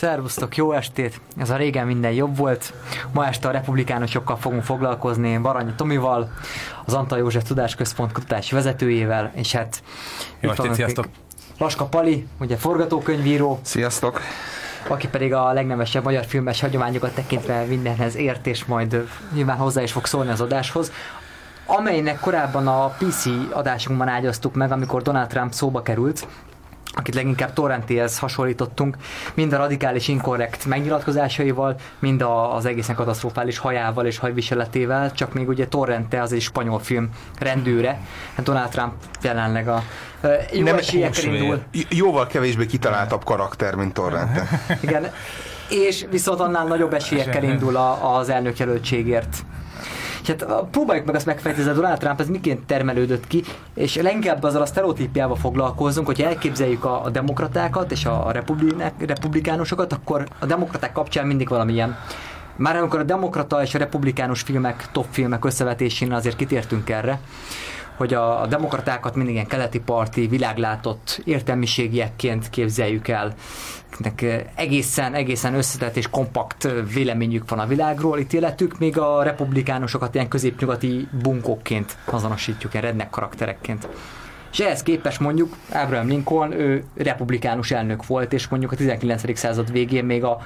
Szervusztok, jó estét! Ez a régen minden jobb volt. Ma este a republikánusokkal fogunk foglalkozni Baranyi Tomival, az Antal József Tudásközpont kutatási vezetőjével, és hát... Jó estét, sziasztok! Laska Pali, ugye forgatókönyvíró. Sziasztok! Aki pedig a legnevesebb magyar filmes hagyományokat tekintve mindenhez ért, és majd nyilván hozzá is fog szólni az adáshoz amelynek korábban a PC adásunkban ágyaztuk meg, amikor Donald Trump szóba került, akit leginkább Torrentéhez hasonlítottunk, mind a radikális inkorrekt megnyilatkozásaival, mind a, az egészen katasztrofális hajával és hajviseletével, csak még ugye Torrente az egy spanyol film rendőre, hát Donald Trump jelenleg a jó Nem indul. Jóval kevésbé kitaláltabb karakter, mint Torrente. Igen, és viszont annál nagyobb esélyekkel indul a, az elnökjelöltségért és hát próbáljuk meg azt megfejteni, a Donald Trump ez miként termelődött ki, és leginkább azzal a sztereotípiával foglalkozunk, hogy elképzeljük a, a demokratákat és a, a republikánusokat, akkor a demokraták kapcsán mindig valamilyen már amikor a demokrata és a republikánus filmek, top filmek összevetésén azért kitértünk erre, hogy a, a demokratákat mindig ilyen keleti parti, világlátott értelmiségiekként képzeljük el. Nek egészen, egészen összetett és kompakt véleményük van a világról, ítéletük, még a republikánusokat ilyen középnyugati bunkókként azonosítjuk, ilyen rednek karakterekként. És ehhez képest mondjuk Abraham Lincoln, ő republikánus elnök volt, és mondjuk a 19. század végén még a,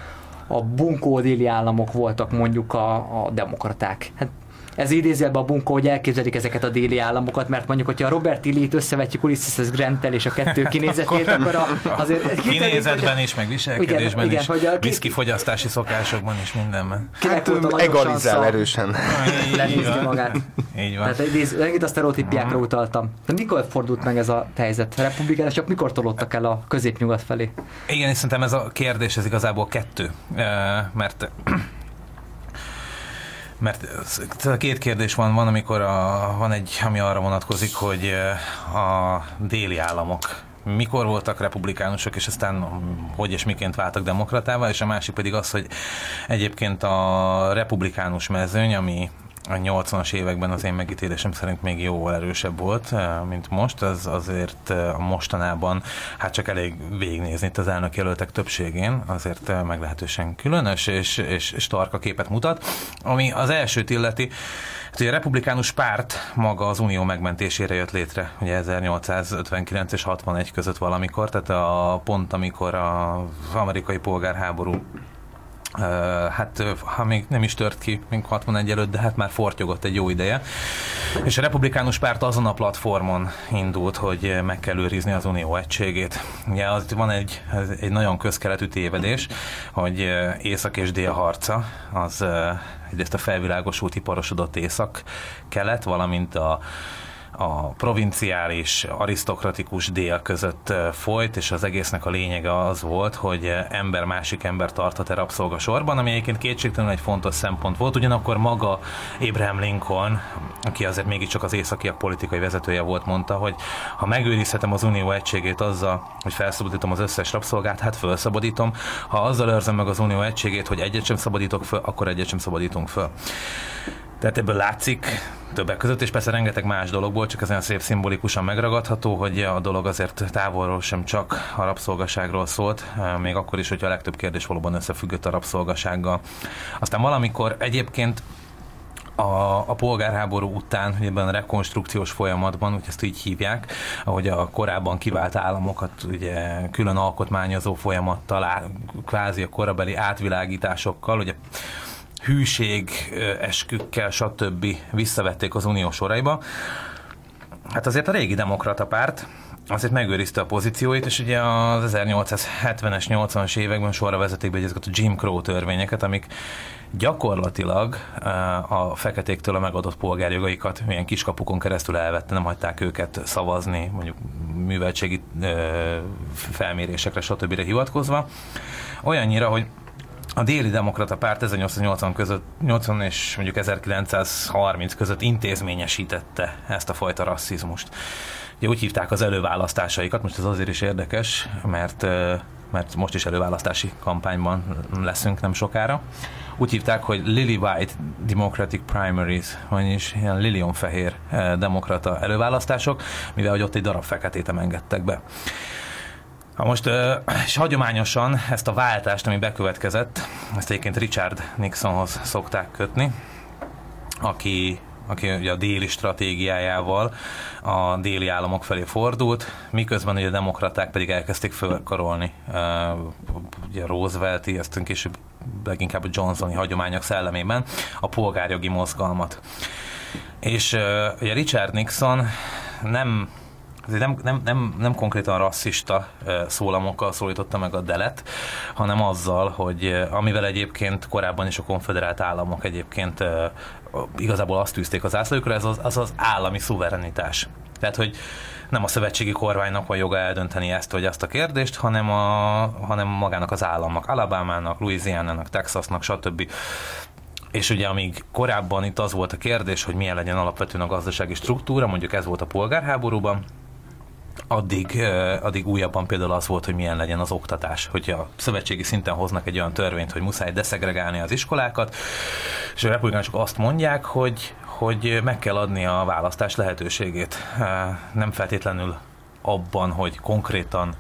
a bunkó déli államok voltak mondjuk a, a demokraták. Hát ez idézőjelben a bunkó, hogy elképzelik ezeket a déli államokat, mert mondjuk, hogyha a Robert Illit összevetjük Ulysses Grant-tel és a kettő kinézetét, akkor a, azért... Kinézetben is, meg viselkedésben igen, is, hogy a, viszki fogyasztási szokásokban is mindenben. Hát egalizál erősen. Lenézni magát. Így van. Tehát megint a sztereotípiákra utaltam. De mikor fordult meg ez a helyzet? A csak mikor tolódtak el a középnyugat felé? Igen, és szerintem ez a kérdés, ez igazából kettő. Mert mert két kérdés van. Van, amikor a, van egy, ami arra vonatkozik, hogy a déli államok mikor voltak republikánusok, és aztán hogy és miként váltak demokratával, és a másik pedig az, hogy egyébként a republikánus mezőny, ami a 80-as években az én megítélésem szerint még jóval erősebb volt, eh, mint most, az azért eh, a mostanában hát csak elég végignézni itt az elnök jelöltek többségén, azért eh, meglehetősen különös és, és, és képet mutat. Ami az elsőt illeti, hát ugye a republikánus párt maga az unió megmentésére jött létre, ugye 1859 és 61 között valamikor, tehát a pont, amikor az amerikai polgárháború hát ha még nem is tört ki, még 61 előtt, de hát már fortyogott egy jó ideje. És a republikánus párt azon a platformon indult, hogy meg kell őrizni az unió egységét. Ugye az van egy, egy nagyon közkeletű tévedés, hogy észak és dél harca, az egyrészt a felvilágosult iparosodott észak-kelet, valamint a a provinciális, arisztokratikus dél között folyt, és az egésznek a lényege az volt, hogy ember másik ember tarthat-e rabszolgasorban, ami egyébként kétségtelenül egy fontos szempont volt, ugyanakkor maga Abraham Lincoln, aki azért mégiscsak az északiak politikai vezetője volt, mondta, hogy ha megőrizhetem az unió egységét azzal, hogy felszabadítom az összes rabszolgát, hát felszabadítom. Ha azzal őrzem meg az unió egységét, hogy egyet sem szabadítok föl, akkor egyet sem szabadítunk föl. Tehát ebből látszik többek között, és persze rengeteg más dologból, csak ezen szép szimbolikusan megragadható, hogy a dolog azért távolról sem csak a rabszolgaságról szólt, még akkor is, hogyha a legtöbb kérdés valóban összefüggött a rabszolgasággal. Aztán valamikor egyébként a, a polgárháború után, ebben a rekonstrukciós folyamatban, úgy ezt így hívják, ahogy a korábban kivált államokat ugye külön alkotmányozó folyamattal, kvázi a korabeli átvilágításokkal, ugye hűség eskükkel, stb. visszavették az unió soraiba. Hát azért a régi demokrata párt azért megőrizte a pozícióit, és ugye az 1870-es, 80-as években sorra vezették be ezeket a Jim Crow törvényeket, amik gyakorlatilag a feketéktől a megadott polgárjogaikat milyen kiskapukon keresztül elvette, nem hagyták őket szavazni, mondjuk műveltségi felmérésekre, stb. hivatkozva. Olyannyira, hogy a déli demokrata párt 1880 között, 80 és mondjuk 1930 között intézményesítette ezt a fajta rasszizmust. Ugye úgy hívták az előválasztásaikat, most ez azért is érdekes, mert, mert most is előválasztási kampányban leszünk nem sokára. Úgy hívták, hogy Lily White Democratic Primaries, vagyis ilyen lilionfehér demokrata előválasztások, mivel hogy ott egy darab feketét engedtek be. Ha most, és hagyományosan ezt a váltást, ami bekövetkezett, ezt egyébként Richard Nixonhoz szokták kötni, aki aki ugye a déli stratégiájával a déli államok felé fordult, miközben ugye a demokraták pedig elkezdték fölkarolni ugye Roosevelt-i, ezt később leginkább a Johnsoni hagyományok szellemében a polgárjogi mozgalmat. És ugye Richard Nixon nem azért nem, nem, nem, nem konkrétan rasszista szólamokkal szólította meg a delet, hanem azzal, hogy amivel egyébként korábban is a konfederált államok egyébként igazából azt tűzték az ászlójukra, ez az, az az állami szuverenitás. Tehát, hogy nem a szövetségi kormánynak van joga eldönteni ezt vagy azt a kérdést, hanem, a, hanem magának az államnak, Alabamának, Louisiana-nak, Texasnak, stb. És ugye amíg korábban itt az volt a kérdés, hogy milyen legyen alapvetően a gazdasági struktúra, mondjuk ez volt a polgárháborúban, addig, addig újabban például az volt, hogy milyen legyen az oktatás. Hogyha szövetségi szinten hoznak egy olyan törvényt, hogy muszáj deszegregálni az iskolákat, és a republikánusok azt mondják, hogy, hogy meg kell adni a választás lehetőségét. Nem feltétlenül abban, hogy konkrétan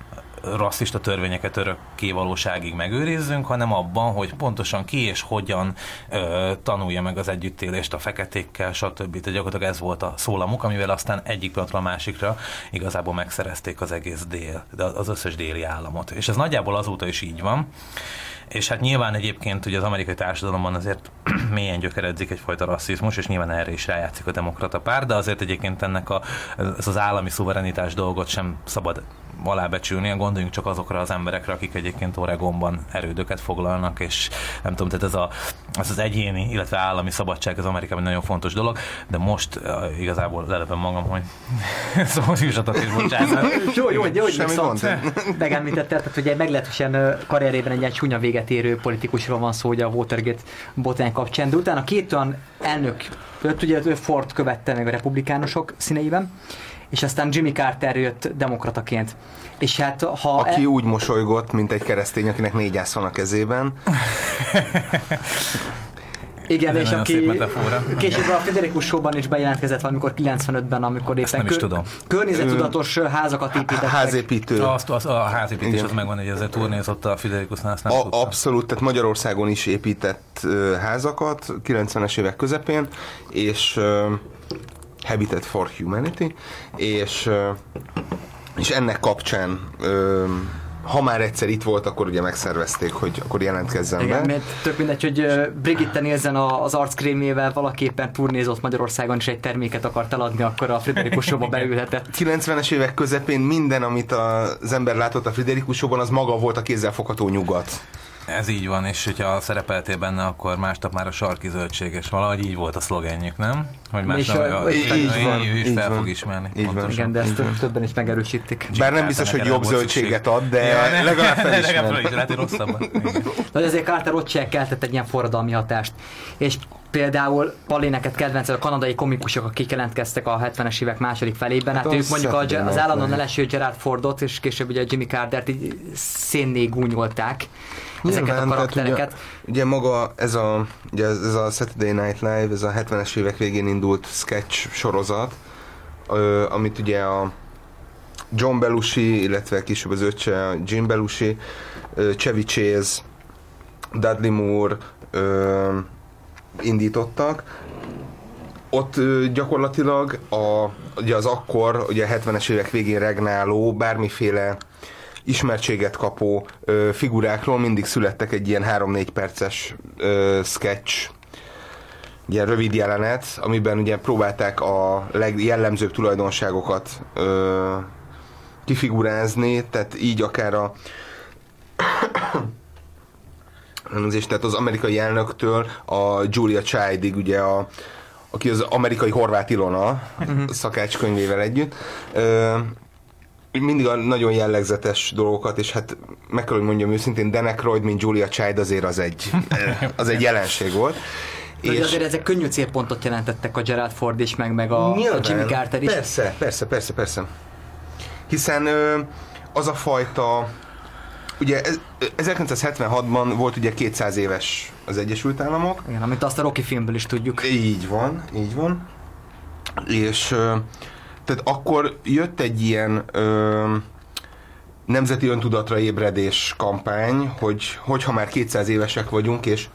rasszista törvényeket örökké valóságig megőrizzünk, hanem abban, hogy pontosan ki és hogyan ö, tanulja meg az együttélést a feketékkel, stb. Tehát gyakorlatilag ez volt a szólamuk, amivel aztán egyik pillanatra a másikra igazából megszerezték az egész dél, az összes déli államot. És ez nagyjából azóta is így van. És hát nyilván egyébként ugye az amerikai társadalomban azért mélyen gyökeredzik egyfajta rasszizmus, és nyilván erre is rájátszik a demokrata pár, de azért egyébként ennek a, ez az állami szuverenitás dolgot sem szabad alábecsülni, gondoljunk csak azokra az emberekre, akik egyébként Oregonban erődöket foglalnak, és nem tudom, tehát ez, a, ez az egyéni, illetve állami szabadság az Amerikában nagyon fontos dolog, de most uh, igazából lelövöm magam, hogy szóval jussatok is bocsánat. jó, jó, jó, hogy viszont megemlítetted, tehát ugye meglehetősen karrierében egy ilyen csúnya véget érő politikusról van szó, ugye a Watergate botán kapcsán, de utána két olyan elnök, ugye Ford követte meg a republikánusok színeiben, és aztán Jimmy Carter jött demokrataként. És hát, ha Aki e... úgy mosolygott, mint egy keresztény, akinek négy ász van a kezében. Igen, és aki később a Federikus Show-ban is bejelentkezett valamikor 95-ben, amikor éppen nem is tudom. környezetudatos házakat építettek. Házépítő. Azt, az, a házépítés az megvan, hogy ezzel turnézott a Federikusnál, azt nem a, tudtam. Abszolút, tehát Magyarországon is épített házakat 90-es évek közepén, és Habitat for Humanity, és, és ennek kapcsán ha már egyszer itt volt, akkor ugye megszervezték, hogy akkor jelentkezzen Igen, be. mert tök mindegy, hogy Brigitte Nielsen az arckrémjével valaképpen turnézott Magyarországon, és egy terméket akart eladni, akkor a Friderikus Showba beülhetett. 90-es évek közepén minden, amit az ember látott a Friderikus Showban, az maga volt a kézzelfogható nyugat. Ez így van, és hogyha szerepeltél benne, akkor másnap már a sarki zöldség, és valahogy így volt a szlogenjük, nem? Hogy másnap a, így, így, van, ő is fel van. fog ismerni. Így van. Igen, de ezt többen is megerősítik. Bár nem biztos, hogy jobb zöldséget ad, de ja, ne, legalább felismer. Legalább lehet, hogy rosszabban. De azért Carter ott se keltett egy ilyen forradalmi hatást. És például Paléneket kedvenc a kanadai komikusok, akik jelentkeztek a 70-es évek második felében. Hát, hát ők mondjuk az, az állandóan eleső Gerard Fordot, és később ugye Jimmy Cartert így szénné gúnyolták ezeket a karaktereket. Ugye, ugye, maga ez a, ugye ez a Saturday Night Live, ez a 70-es évek végén indult sketch sorozat, amit ugye a John Belushi, illetve később az öccse Jim Belushi, Chevy Chase, Dudley Moore indítottak. Ott gyakorlatilag a, ugye az akkor, ugye a 70-es évek végén regnáló bármiféle ismertséget kapó ö, figurákról mindig születtek egy ilyen 3-4 perces ö, sketch ilyen rövid jelenet, amiben ugye próbálták a legjellemzőbb tulajdonságokat ö, kifigurázni, tehát így akár a és tehát az amerikai elnöktől a Julia Childig, ugye a, aki az amerikai Horváth Ilona uh-huh. szakácskönyvével együtt, ö, mindig a nagyon jellegzetes dolgokat, és hát meg kell, hogy mondjam őszintén, Dan Aykroyd, mint Julia Child azért az egy, az egy jelenség volt. De és azért ezek könnyű célpontot jelentettek a Gerald Ford is, meg, meg a, nyilván, a Jimmy Carter is. Persze, persze, persze, persze. Hiszen ö, az a fajta ugye 1976-ban volt ugye 200 éves az Egyesült Államok. Igen, amit azt a Rocky filmből is tudjuk. Így van, így van. És tehát akkor jött egy ilyen ö, nemzeti öntudatra ébredés kampány, hogy hogyha már 200 évesek vagyunk, és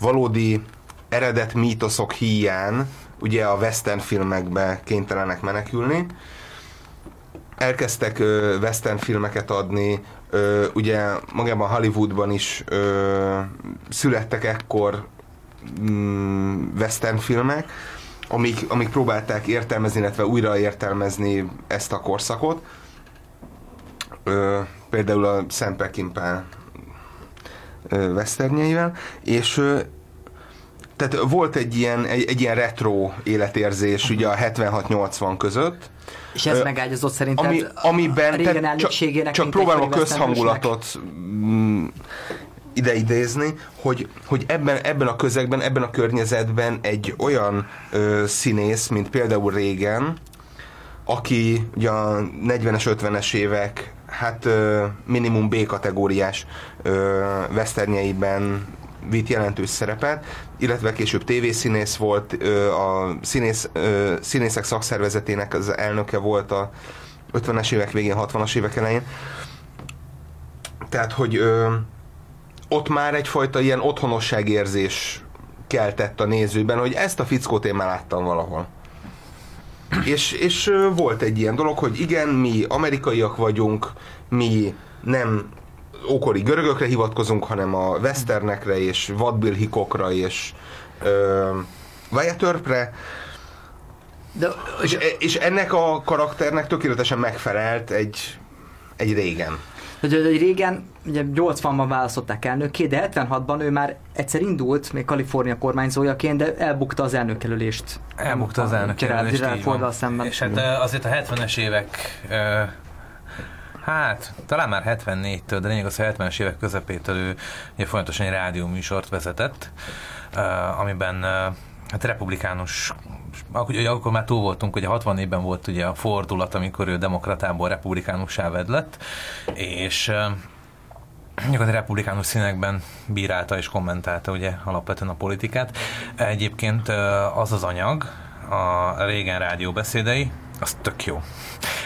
valódi eredet mítoszok híján ugye a western filmekbe kénytelenek menekülni, elkezdtek western filmeket adni, ö, ugye magában Hollywoodban is ö, születtek ekkor mm, western filmek, amik, amik próbálták értelmezni, illetve újra értelmezni ezt a korszakot. Ö, például a Sam Peckinpah westernjeivel, és ö, tehát volt egy ilyen, egy, egy ilyen retro életérzés ugye a 76-80 között, És ez megágyazott szerintem ami, amiben a régen csak, elnökségének, csak mint próbálom a közhangulatot mm, ide idézni, hogy, hogy ebben, ebben a közegben, ebben a környezetben egy olyan ö, színész, mint például régen, aki ugye a 40-es, 50-es évek hát ö, minimum B-kategóriás ö, westernjeiben vitt jelentős szerepet, illetve később tévészínész volt, a színész, színészek szakszervezetének az elnöke volt a 50-es évek végén, 60-as évek elején. Tehát, hogy ott már egyfajta ilyen otthonosságérzés keltett a nézőben, hogy ezt a fickót én már láttam valahol. És, és volt egy ilyen dolog, hogy igen, mi amerikaiak vagyunk, mi nem ókori görögökre hivatkozunk, hanem a westernekre és Vadbill Hickokra és ö, Wyatt De, és, és ennek a karakternek tökéletesen megfelelt egy, egy régen. hogy, hogy régen, ugye 80-ban választották elnökké, de 76-ban ő már egyszer indult, még Kalifornia kormányzójaként, de elbukta az elnökelülést. Elbukta az elnök Gerald- jelölést, Gerald így van. Forddal szemben. És hát azért a 70-es évek, hát talán már 74-től, de lényeg az, hogy a 70-es évek közepétől ő ugye folyamatosan egy rádióműsort vezetett, ö, amiben ö, hát republikánus akkor, ugye, akkor már túl voltunk, ugye 60 évben volt ugye a fordulat, amikor ő demokratából republikánussá vedlett, és ö, Nyugodtan republikánus színekben bírálta és kommentálta ugye alapvetően a politikát. Egyébként az az anyag, a régen rádió beszédei, az tök jó.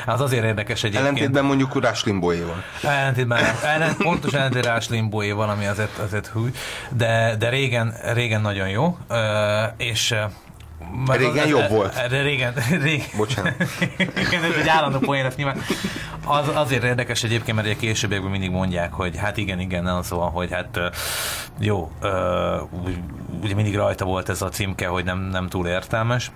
Az azért érdekes egyébként. Ellentétben mondjuk Rush Limbaughéval. Ellentétben, ellen, pontos ellentét Rás Limboé valami azért, azért hű, de, de régen, régen nagyon jó, és meg Régen jobb volt. Régen, régen, Bocsánat. igen, ez egy állandó poén lesz nyilván. Az, azért érdekes egyébként, mert ugye későbbiekben mindig mondják, hogy hát igen, igen, az van, hogy hát jó, ugye mindig rajta volt ez a címke, hogy nem, nem túl értelmes.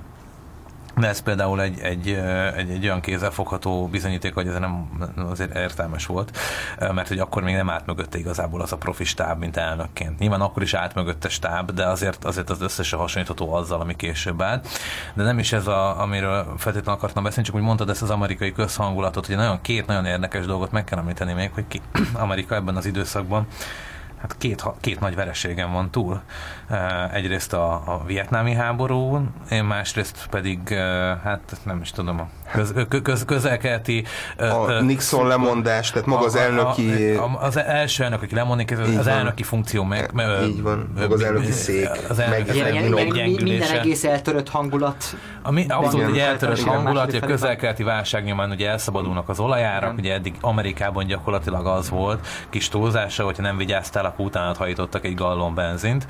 De ez például egy, egy, egy, egy olyan kézzelfogható bizonyíték, hogy ez nem azért értelmes volt, mert hogy akkor még nem állt mögötte igazából az a profi stáb, mint elnökként. Nyilván akkor is állt mögötte stáb, de azért, azért az összesen hasonlítható azzal, ami később állt. De nem is ez, a, amiről feltétlenül akartam beszélni, csak úgy mondtad ezt az amerikai közhangulatot, hogy nagyon két nagyon érdekes dolgot meg kell említeni még, hogy ki, Amerika ebben az időszakban hát két, két nagy vereségen van túl. Egyrészt a, a vietnámi háború, én másrészt pedig, hát nem is tudom, a köz, kö- köz, közelkeleti... eh, A eh, Nixon lemondás, tehát maga az a- a- elnöki... a- az első elnök, aki lemondik, az van. elnöki funkció meg... me- Így van, ö, meg az ö, elnöki szék, Az elnöki meg- minog. ilyen, mi- minden egész eltörött hangulat. Ami abszolút egy eltörött hangulat, hogy a felében. közelkeleti válság nyomán ugye elszabadulnak az olajárak, ugye eddig Amerikában gyakorlatilag az volt, kis túlzása, hogyha nem vigyáztál, akkor utána hajtottak egy gallon benzint.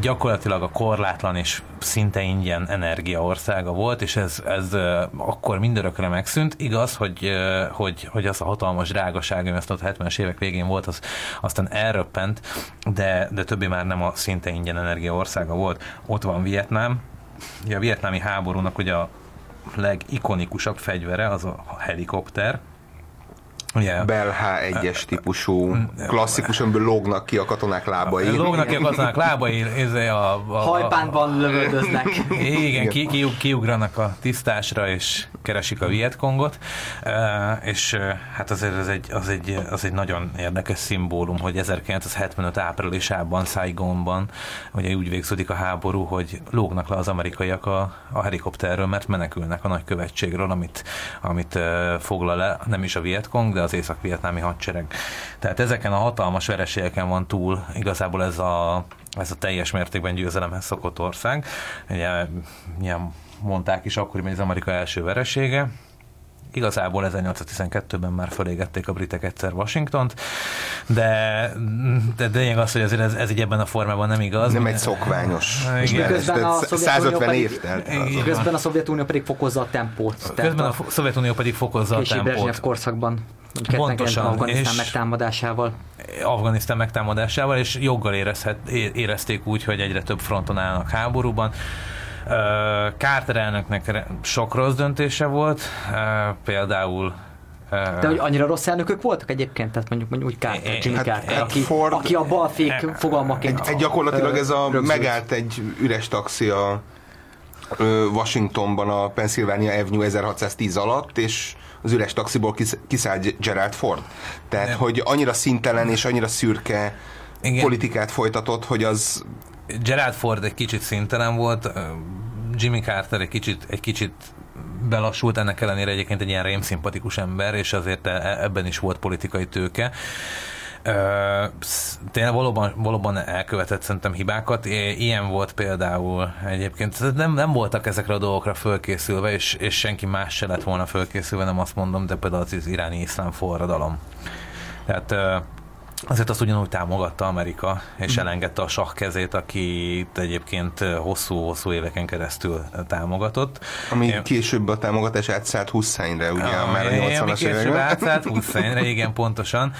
Gyakorlatilag a korlátlan és szinte ingyen energia országa volt, és ez, ez akkor mindörökre megszűnt. Igaz, hogy, hogy, hogy az a hatalmas drágaság, ami azt ott 70-es évek végén volt, az aztán elröppent, de, de többé már nem a szinte ingyen energia országa volt. Ott van Vietnám, Ugye a vietnámi háborúnak ugye a legikonikusabb fegyvere az a helikopter. Ugye, Bell H1-es típusú, klasszikus, amiből lógnak ki a katonák lábai. Lógnak ki a katonák lábai, ez a, a, a, Hajpánban lövöldöznek. Igen, ki, ki, kiugranak a tisztásra, és keresik a Vietkongot, uh, és uh, hát azért ez egy, az, egy, az egy nagyon érdekes szimbólum, hogy 1975 áprilisában Saigonban ugye úgy végződik a háború, hogy lógnak le az amerikaiak a, a helikopterről, mert menekülnek a nagykövetségről, amit, amit uh, foglal le, nem is a Vietkong, de az észak-vietnámi hadsereg. Tehát ezeken a hatalmas vereségeken van túl igazából ez a, ez a teljes mértékben győzelemhez szokott ország. Ugye, ilyen mondták is akkoriban, hogy az Amerika első veresége, igazából 1812-ben már fölégették a britek egyszer Washingtont, de, de, de lényeg az, hogy azért ez, ez így ebben a formában nem igaz. Nem egy szokványos. Igen. Közben a 150 év telt. Közben a Szovjetunió pedig fokozza a tempót. Közben a Szovjetunió pedig fokozza a tempót. korszakban. Pontosan. Afganisztán megtámadásával. Afganisztán megtámadásával, és joggal érezhet, érezték úgy, hogy egyre több fronton állnak háborúban. Carter elnöknek sok rossz döntése volt, például de hogy annyira rossz elnökök voltak egyébként? Tehát mondjuk, mondjuk úgy Carter, Jimmy hát, Carter, aki, Ford, aki a balfék fogalmaként... Egy, egy gyakorlatilag ez a rögzült. megállt egy üres taxi a Washingtonban a Pennsylvania Avenue 1610 alatt, és az üres taxiból kiszállt Gerald Ford. Tehát, Nem. hogy annyira szintelen és annyira szürke Igen. politikát folytatott, hogy az... Gerald Ford egy kicsit szintelen volt, Jimmy Carter egy kicsit, egy kicsit belassult, ennek ellenére egyébként egy ilyen rémszimpatikus ember, és azért e- ebben is volt politikai tőke. Tényleg valóban, valóban elkövetett szerintem hibákat. Ilyen volt például egyébként. Nem, nem voltak ezekre a dolgokra fölkészülve, és, és senki más se lett volna fölkészülve, nem azt mondom, de például az iráni iszlám forradalom. Tehát Azért azt ugyanúgy támogatta Amerika, és mhm. elengedte a sah kezét, akit egyébként hosszú-hosszú éveken keresztül támogatott. Ami Én... később a támogatás átszállt Husseinre, ugye, a, már a 80-as években. Később átszállt Husseinre, igen, pontosan.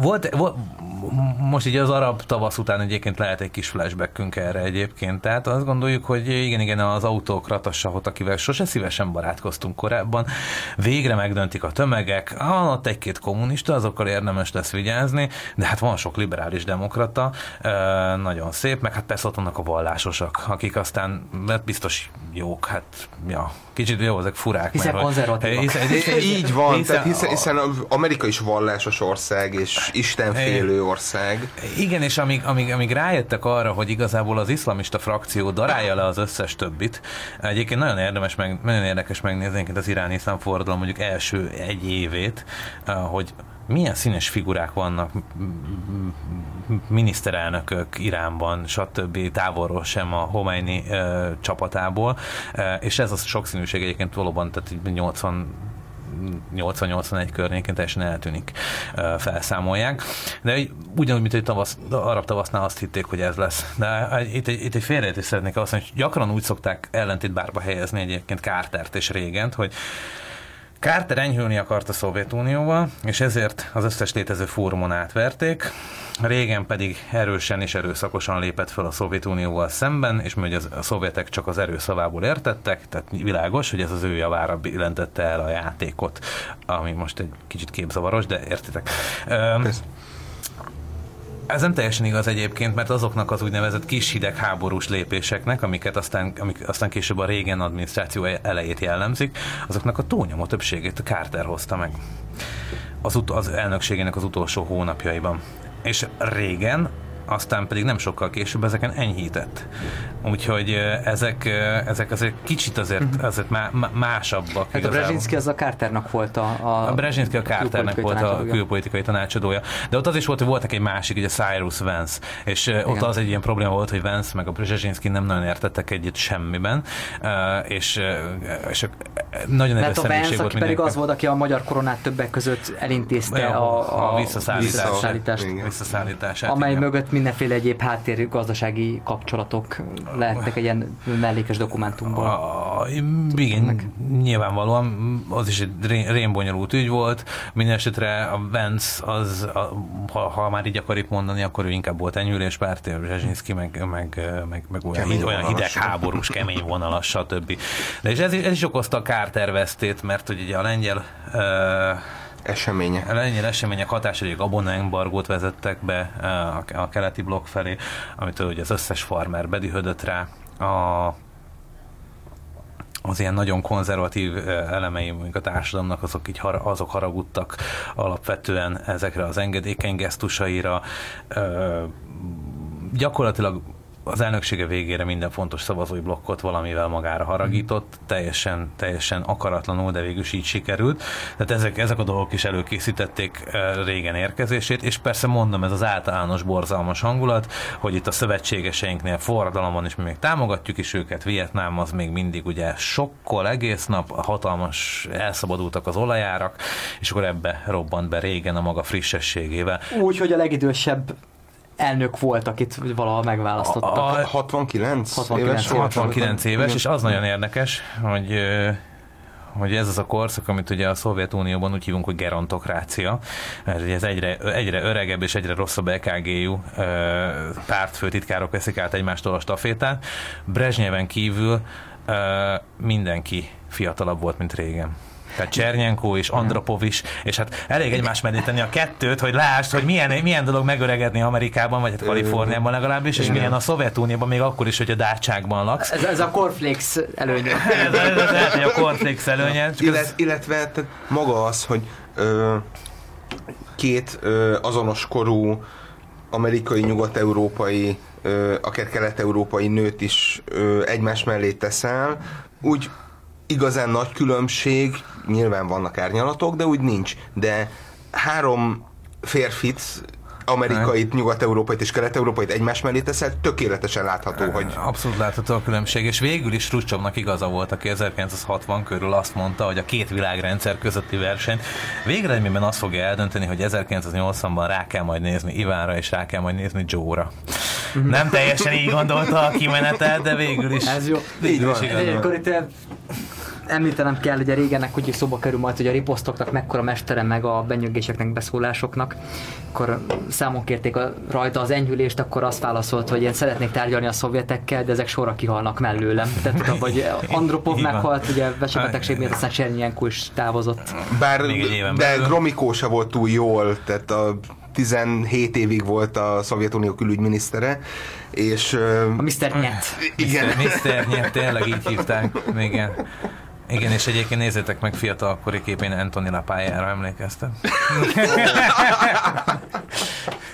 Volt, volt, most így az arab tavasz után egyébként lehet egy kis flashbackünk erre egyébként. Tehát azt gondoljuk, hogy igen, igen, az autókrata sahot, akivel sose szívesen barátkoztunk korábban, végre megdöntik a tömegek, ah, ott egy-két kommunista, azokkal érdemes lesz vigyázni, de hát van sok liberális demokrata, nagyon szép, meg hát persze ott vannak a vallásosak, akik aztán biztos jók, hát ja, kicsit jó, ezek furák. Hiszen konzervatívak. Hiszen, hiszen, így van, hiszen, tehát hiszen, hiszen Amerika is vallásos ország, és istenfélő ország. Igen, és amíg, amíg, amíg rájöttek arra, hogy igazából az iszlamista frakció darálja le az összes többit, egyébként nagyon érdemes, meg, nagyon érdekes megnézni az iráni iszlám forradalom mondjuk első egy évét, hogy milyen színes figurák vannak, miniszterelnökök Iránban, stb. távolról sem a Homeini uh, csapatából, uh, és ez a sokszínűség egyébként valóban, tehát 80 80-81 környékén teljesen eltűnik, felszámolják. De ugyanúgy, mint egy tavasz, arab tavasznál azt hitték, hogy ez lesz. De itt egy, itt egy félreértés szeretnék azt mondani, hogy gyakran úgy szokták ellentétbárba helyezni egyébként Kártert és Régent, hogy Carter enyhülni akart a Szovjetunióval, és ezért az összes létező fórumon átverték. Régen pedig erősen és erőszakosan lépett fel a Szovjetunióval szemben, és hogy a szovjetek csak az erőszavából értettek, tehát világos, hogy ez az ő javára billentette el a játékot, ami most egy kicsit képzavaros, de értitek. Kösz. Ez nem teljesen igaz egyébként, mert azoknak az úgynevezett kis hideg háborús lépéseknek, amiket aztán, amik aztán később a régen adminisztráció elejét jellemzik, azoknak a túlnyomó többségét a Carter hozta meg az, ut- az elnökségének az utolsó hónapjaiban. És régen aztán pedig nem sokkal később ezeken enyhített. Úgyhogy ezek, ezek azért kicsit azért, azért má, másabbak. Hát a Brzezinski az a Carternak volt a... A, a Brzezinski a Carternek volt a külpolitikai tanácsadója. De ott az is volt, hogy voltak egy másik, ugye Cyrus Vance, és Igen. ott az egy ilyen probléma volt, hogy Vance meg a Brzezinski nem nagyon értettek egyet semmiben, és, és nagyon erős személyiség volt pedig az volt, aki a magyar koronát többek között elintézte a, a, a visszaszállítást, visszaszállítását. Amely igen. mögött mindenféle egyéb háttér gazdasági kapcsolatok lehetnek egy ilyen mellékes dokumentumból. A, igen, Meg. nyilvánvalóan az is egy rémbonyolult ügy volt. Mindenesetre a Vance az, a, ha, ha, már így akar itt mondani, akkor ő inkább volt enyüléspárti, Zsezsinszki meg, meg, meg, meg olyan, hid, olyan hidegháborús, kemény vonalas, stb. De és ez, ez is okozta a Carter vesztét, mert hogy ugye a lengyel uh, események. Lengyel események hatása, hogy Gabona embargót vezettek be eh, a, keleti blokk felé, amitől ugye az összes farmer bedühödött rá. A, az ilyen nagyon konzervatív eh, elemei mondjuk a társadalomnak, azok, így har, azok haragudtak alapvetően ezekre az engedékeny gesztusaira. Ö, gyakorlatilag az elnöksége végére minden fontos szavazói blokkot valamivel magára haragított, teljesen, teljesen akaratlanul, de végül is így sikerült. Tehát ezek, ezek a dolgok is előkészítették régen érkezését, és persze mondom, ez az általános borzalmas hangulat, hogy itt a szövetségeseinknél forradalom van, és mi még támogatjuk is őket, Vietnám az még mindig ugye sokkol egész nap, hatalmas elszabadultak az olajárak, és akkor ebbe robbant be régen a maga frissességével. Úgy, hogy a legidősebb elnök volt, akit valahol megválasztottak. A, a 69, 69 éves? 69 éves, és az nagyon érdekes, hogy hogy ez az a korszak, amit ugye a Szovjetunióban úgy hívunk, hogy gerontokrácia, mert ez egyre, egyre öregebb és egyre rosszabb EKG-jú pártfőtitkárok veszik át egymástól a stafétát. Brezsnyeven kívül mindenki fiatalabb volt, mint régen. Tehát Csernyenko és Andropov is, és hát elég egymás mellé tenni a kettőt, hogy lásd, hogy milyen, milyen dolog megöregedni Amerikában, vagy hát Kaliforniában legalábbis, és milyen a Szovjetunióban, még akkor is, hogy a Dácságban laksz. Ez, ez a cornflakes előnye. ez, ez, ez lehet, hogy a cornflakes előnye. Illet, illetve tehát maga az, hogy ö, két ö, azonos korú amerikai, nyugat-európai, ö, akár kelet-európai nőt is ö, egymás mellé teszel, úgy igazán nagy különbség, nyilván vannak árnyalatok, de úgy nincs. De három férfit amerikait, nyugat-európait és kelet-európait egymás mellé teszel, tökéletesen látható, hogy... Abszolút látható a különbség, és végül is Ruscsovnak igaza volt, aki 1960 körül azt mondta, hogy a két világrendszer közötti verseny végeredményben azt fogja eldönteni, hogy 1980-ban rá kell majd nézni Ivánra, és rá kell majd nézni Joe-ra. Nem teljesen így gondolta a kimenetet, de végül is. Ez jó. Végül is Akkor itt említenem kell, ugye régennek hogy szóba kerül majd, hogy a riposztoknak mekkora mestere meg a benyögéseknek, beszólásoknak. Akkor számon kérték a, rajta az enyhülést, akkor azt válaszolt, hogy én szeretnék tárgyalni a szovjetekkel, de ezek sorra kihalnak mellőlem. Tehát tudom, hogy Andropov meghalt, ugye vesebetegség miatt aztán Csernyenko is távozott. Bár, de Gromikó se volt túl jól, tehát a 17 évig volt a Szovjetunió külügyminisztere, és... A Mr. Nyet. Igen. Mr. Nyet, tényleg így hívták. Igen. Igen, és egyébként nézzétek meg fiatalkori képén Anthony Lapájára emlékeztem.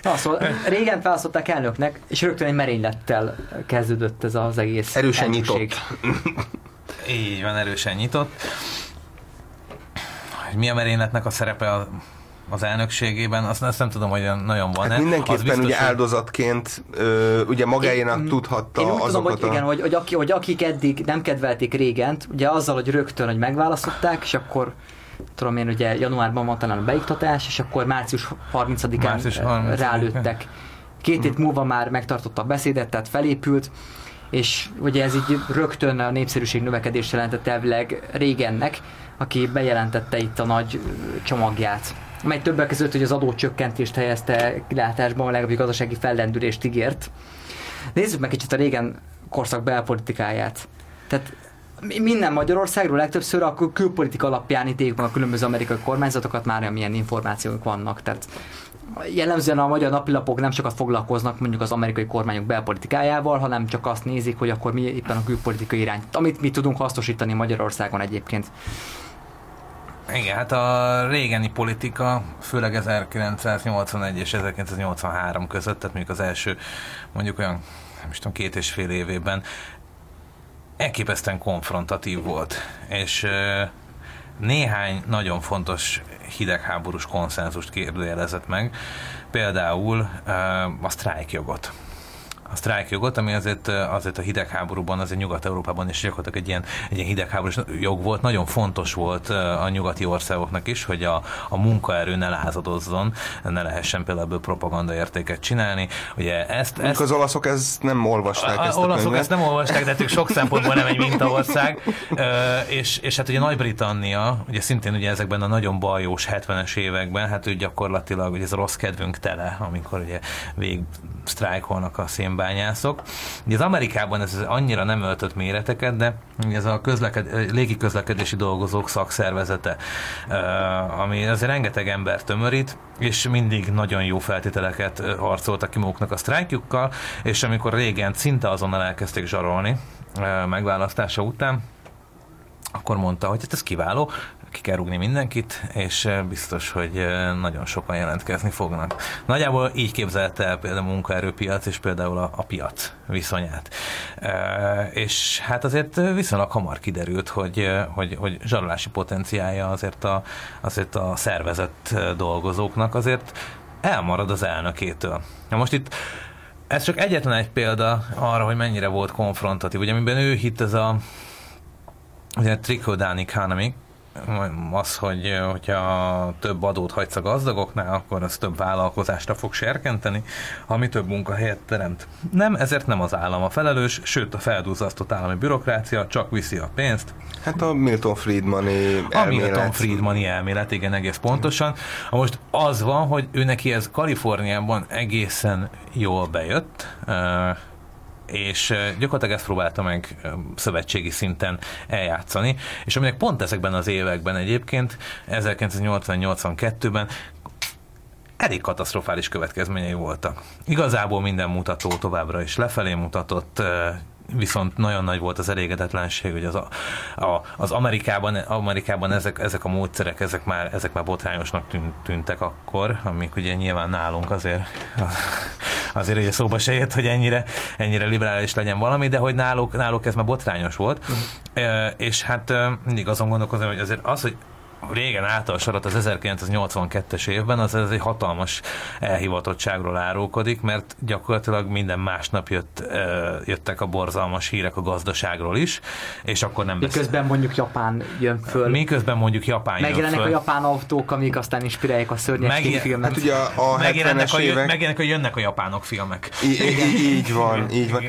Na, szóval régen felszották elnöknek, és rögtön egy merénylettel kezdődött ez az egész Erősen elnökség. nyitott. Így van, erősen nyitott. Mi a merényletnek a szerepe a az elnökségében, azt, azt nem tudom, hogy nagyon van. Hát mindenképpen biztos, ugye áldozatként ö, ugye magáénak én, tudhatta én úgy azokat tudom, hogy, a... igen, hogy, hogy, aki, hogy akik eddig nem kedvelték régent, ugye azzal, hogy rögtön, hogy megválasztották, és akkor tudom én, ugye januárban van talán a beiktatás, és akkor március 30-án március 30 rálőttek. Két hét múlva már megtartotta a beszédet, tehát felépült, és ugye ez így rögtön a népszerűség növekedést jelentett elvileg régennek, aki bejelentette itt a nagy csomagját mely többek között, hogy az adócsökkentést helyezte kilátásban, legalábbis gazdasági fellendülést ígért. Nézzük meg kicsit a régen korszak belpolitikáját. Tehát minden Magyarországról legtöbbször a külpolitika alapján ítéljük a különböző amerikai kormányzatokat, már amilyen információk vannak. Tehát jellemzően a magyar napilapok nem sokat foglalkoznak mondjuk az amerikai kormányok belpolitikájával, hanem csak azt nézik, hogy akkor mi éppen a külpolitikai irány, amit mi tudunk hasznosítani Magyarországon egyébként. Igen, hát a régeni politika, főleg 1981 és 1983 között, tehát mondjuk az első mondjuk olyan, nem is tudom, két és fél évében elképesztően konfrontatív volt, és néhány nagyon fontos hidegháborús konszenzust kérdőjelezett meg, például a sztrájkjogot a sztrájkjogot, ami azért, azért a hidegháborúban, azért Nyugat-Európában is gyakorlatilag egy ilyen, egy ilyen hidegháborús jog volt. Nagyon fontos volt a nyugati országoknak is, hogy a, a munkaerő ne lázadozzon, ne lehessen például ebből propaganda értéket csinálni. Ugye ezt, ezt az olaszok ezt nem olvasták. A, ezt a olaszok ezt nem olvasták, de ők sok szempontból nem egy mintaország. és, és hát ugye Nagy-Britannia, ugye szintén ugye ezekben a nagyon bajós 70-es években, hát ő gyakorlatilag ugye ez a rossz kedvünk tele, amikor ugye végig sztrájkolnak a szén bányászok. Ugye az Amerikában ez annyira nem öltött méreteket, de ez a közleked, légi közlekedési dolgozók szakszervezete, ami azért rengeteg ember tömörít, és mindig nagyon jó feltételeket harcoltak ki maguknak a sztrájkjukkal, és amikor régen szinte azonnal elkezdték zsarolni megválasztása után, akkor mondta, hogy hát ez kiváló, ki kell rúgni mindenkit, és biztos, hogy nagyon sokan jelentkezni fognak. Nagyjából így képzelte el például a munkaerőpiac és például a, a piac viszonyát. És hát azért viszonylag hamar kiderült, hogy, hogy, hogy zsarolási potenciája azért a, azért a szervezett dolgozóknak azért elmarad az elnökétől. Na most itt ez csak egyetlen egy példa arra, hogy mennyire volt konfrontatív. Ugye, amiben ő hitt ez a ugye trickle down economy, az, hogy hogyha több adót hagysz a gazdagoknál, akkor az több vállalkozásra fog serkenteni, ami több munkahelyet teremt. Nem, ezért nem az állam a felelős, sőt a feldúzasztott állami bürokrácia csak viszi a pénzt. Hát a Milton Friedmani elmélet. A Milton Friedmani elmélet, igen, egész pontosan. Most az van, hogy ő neki ez Kaliforniában egészen jól bejött, és gyakorlatilag ezt próbálta meg szövetségi szinten eljátszani, és aminek pont ezekben az években egyébként, 1980-82-ben elég katasztrofális következményei voltak. Igazából minden mutató továbbra is lefelé mutatott, viszont nagyon nagy volt az elégedetlenség, hogy az, a, a, az Amerikában, Amerikában ezek, ezek a módszerek, ezek már, ezek már botrányosnak tűntek akkor, amik ugye nyilván nálunk azért azért ugye szóba se jött, hogy ennyire, ennyire liberális legyen valami, de hogy náluk, náluk ez már botrányos volt. Mm. És hát mindig azon gondolkozom, hogy azért az, hogy régen által sarat az 1982-es évben, az ez egy hatalmas elhivatottságról árulkodik, mert gyakorlatilag minden másnap jött, jöttek a borzalmas hírek a gazdaságról is, és akkor nem beszél. Miközben mondjuk Japán jön föl. Miközben mondjuk Japán Megjelennek jön föl. a japán autók, amik aztán inspirálják a szörnyes Megje- filmet. Hát ugye a, a megjelennek, a, évek... megjelennek, hogy jönnek a japánok filmek. I- így, így van, így van.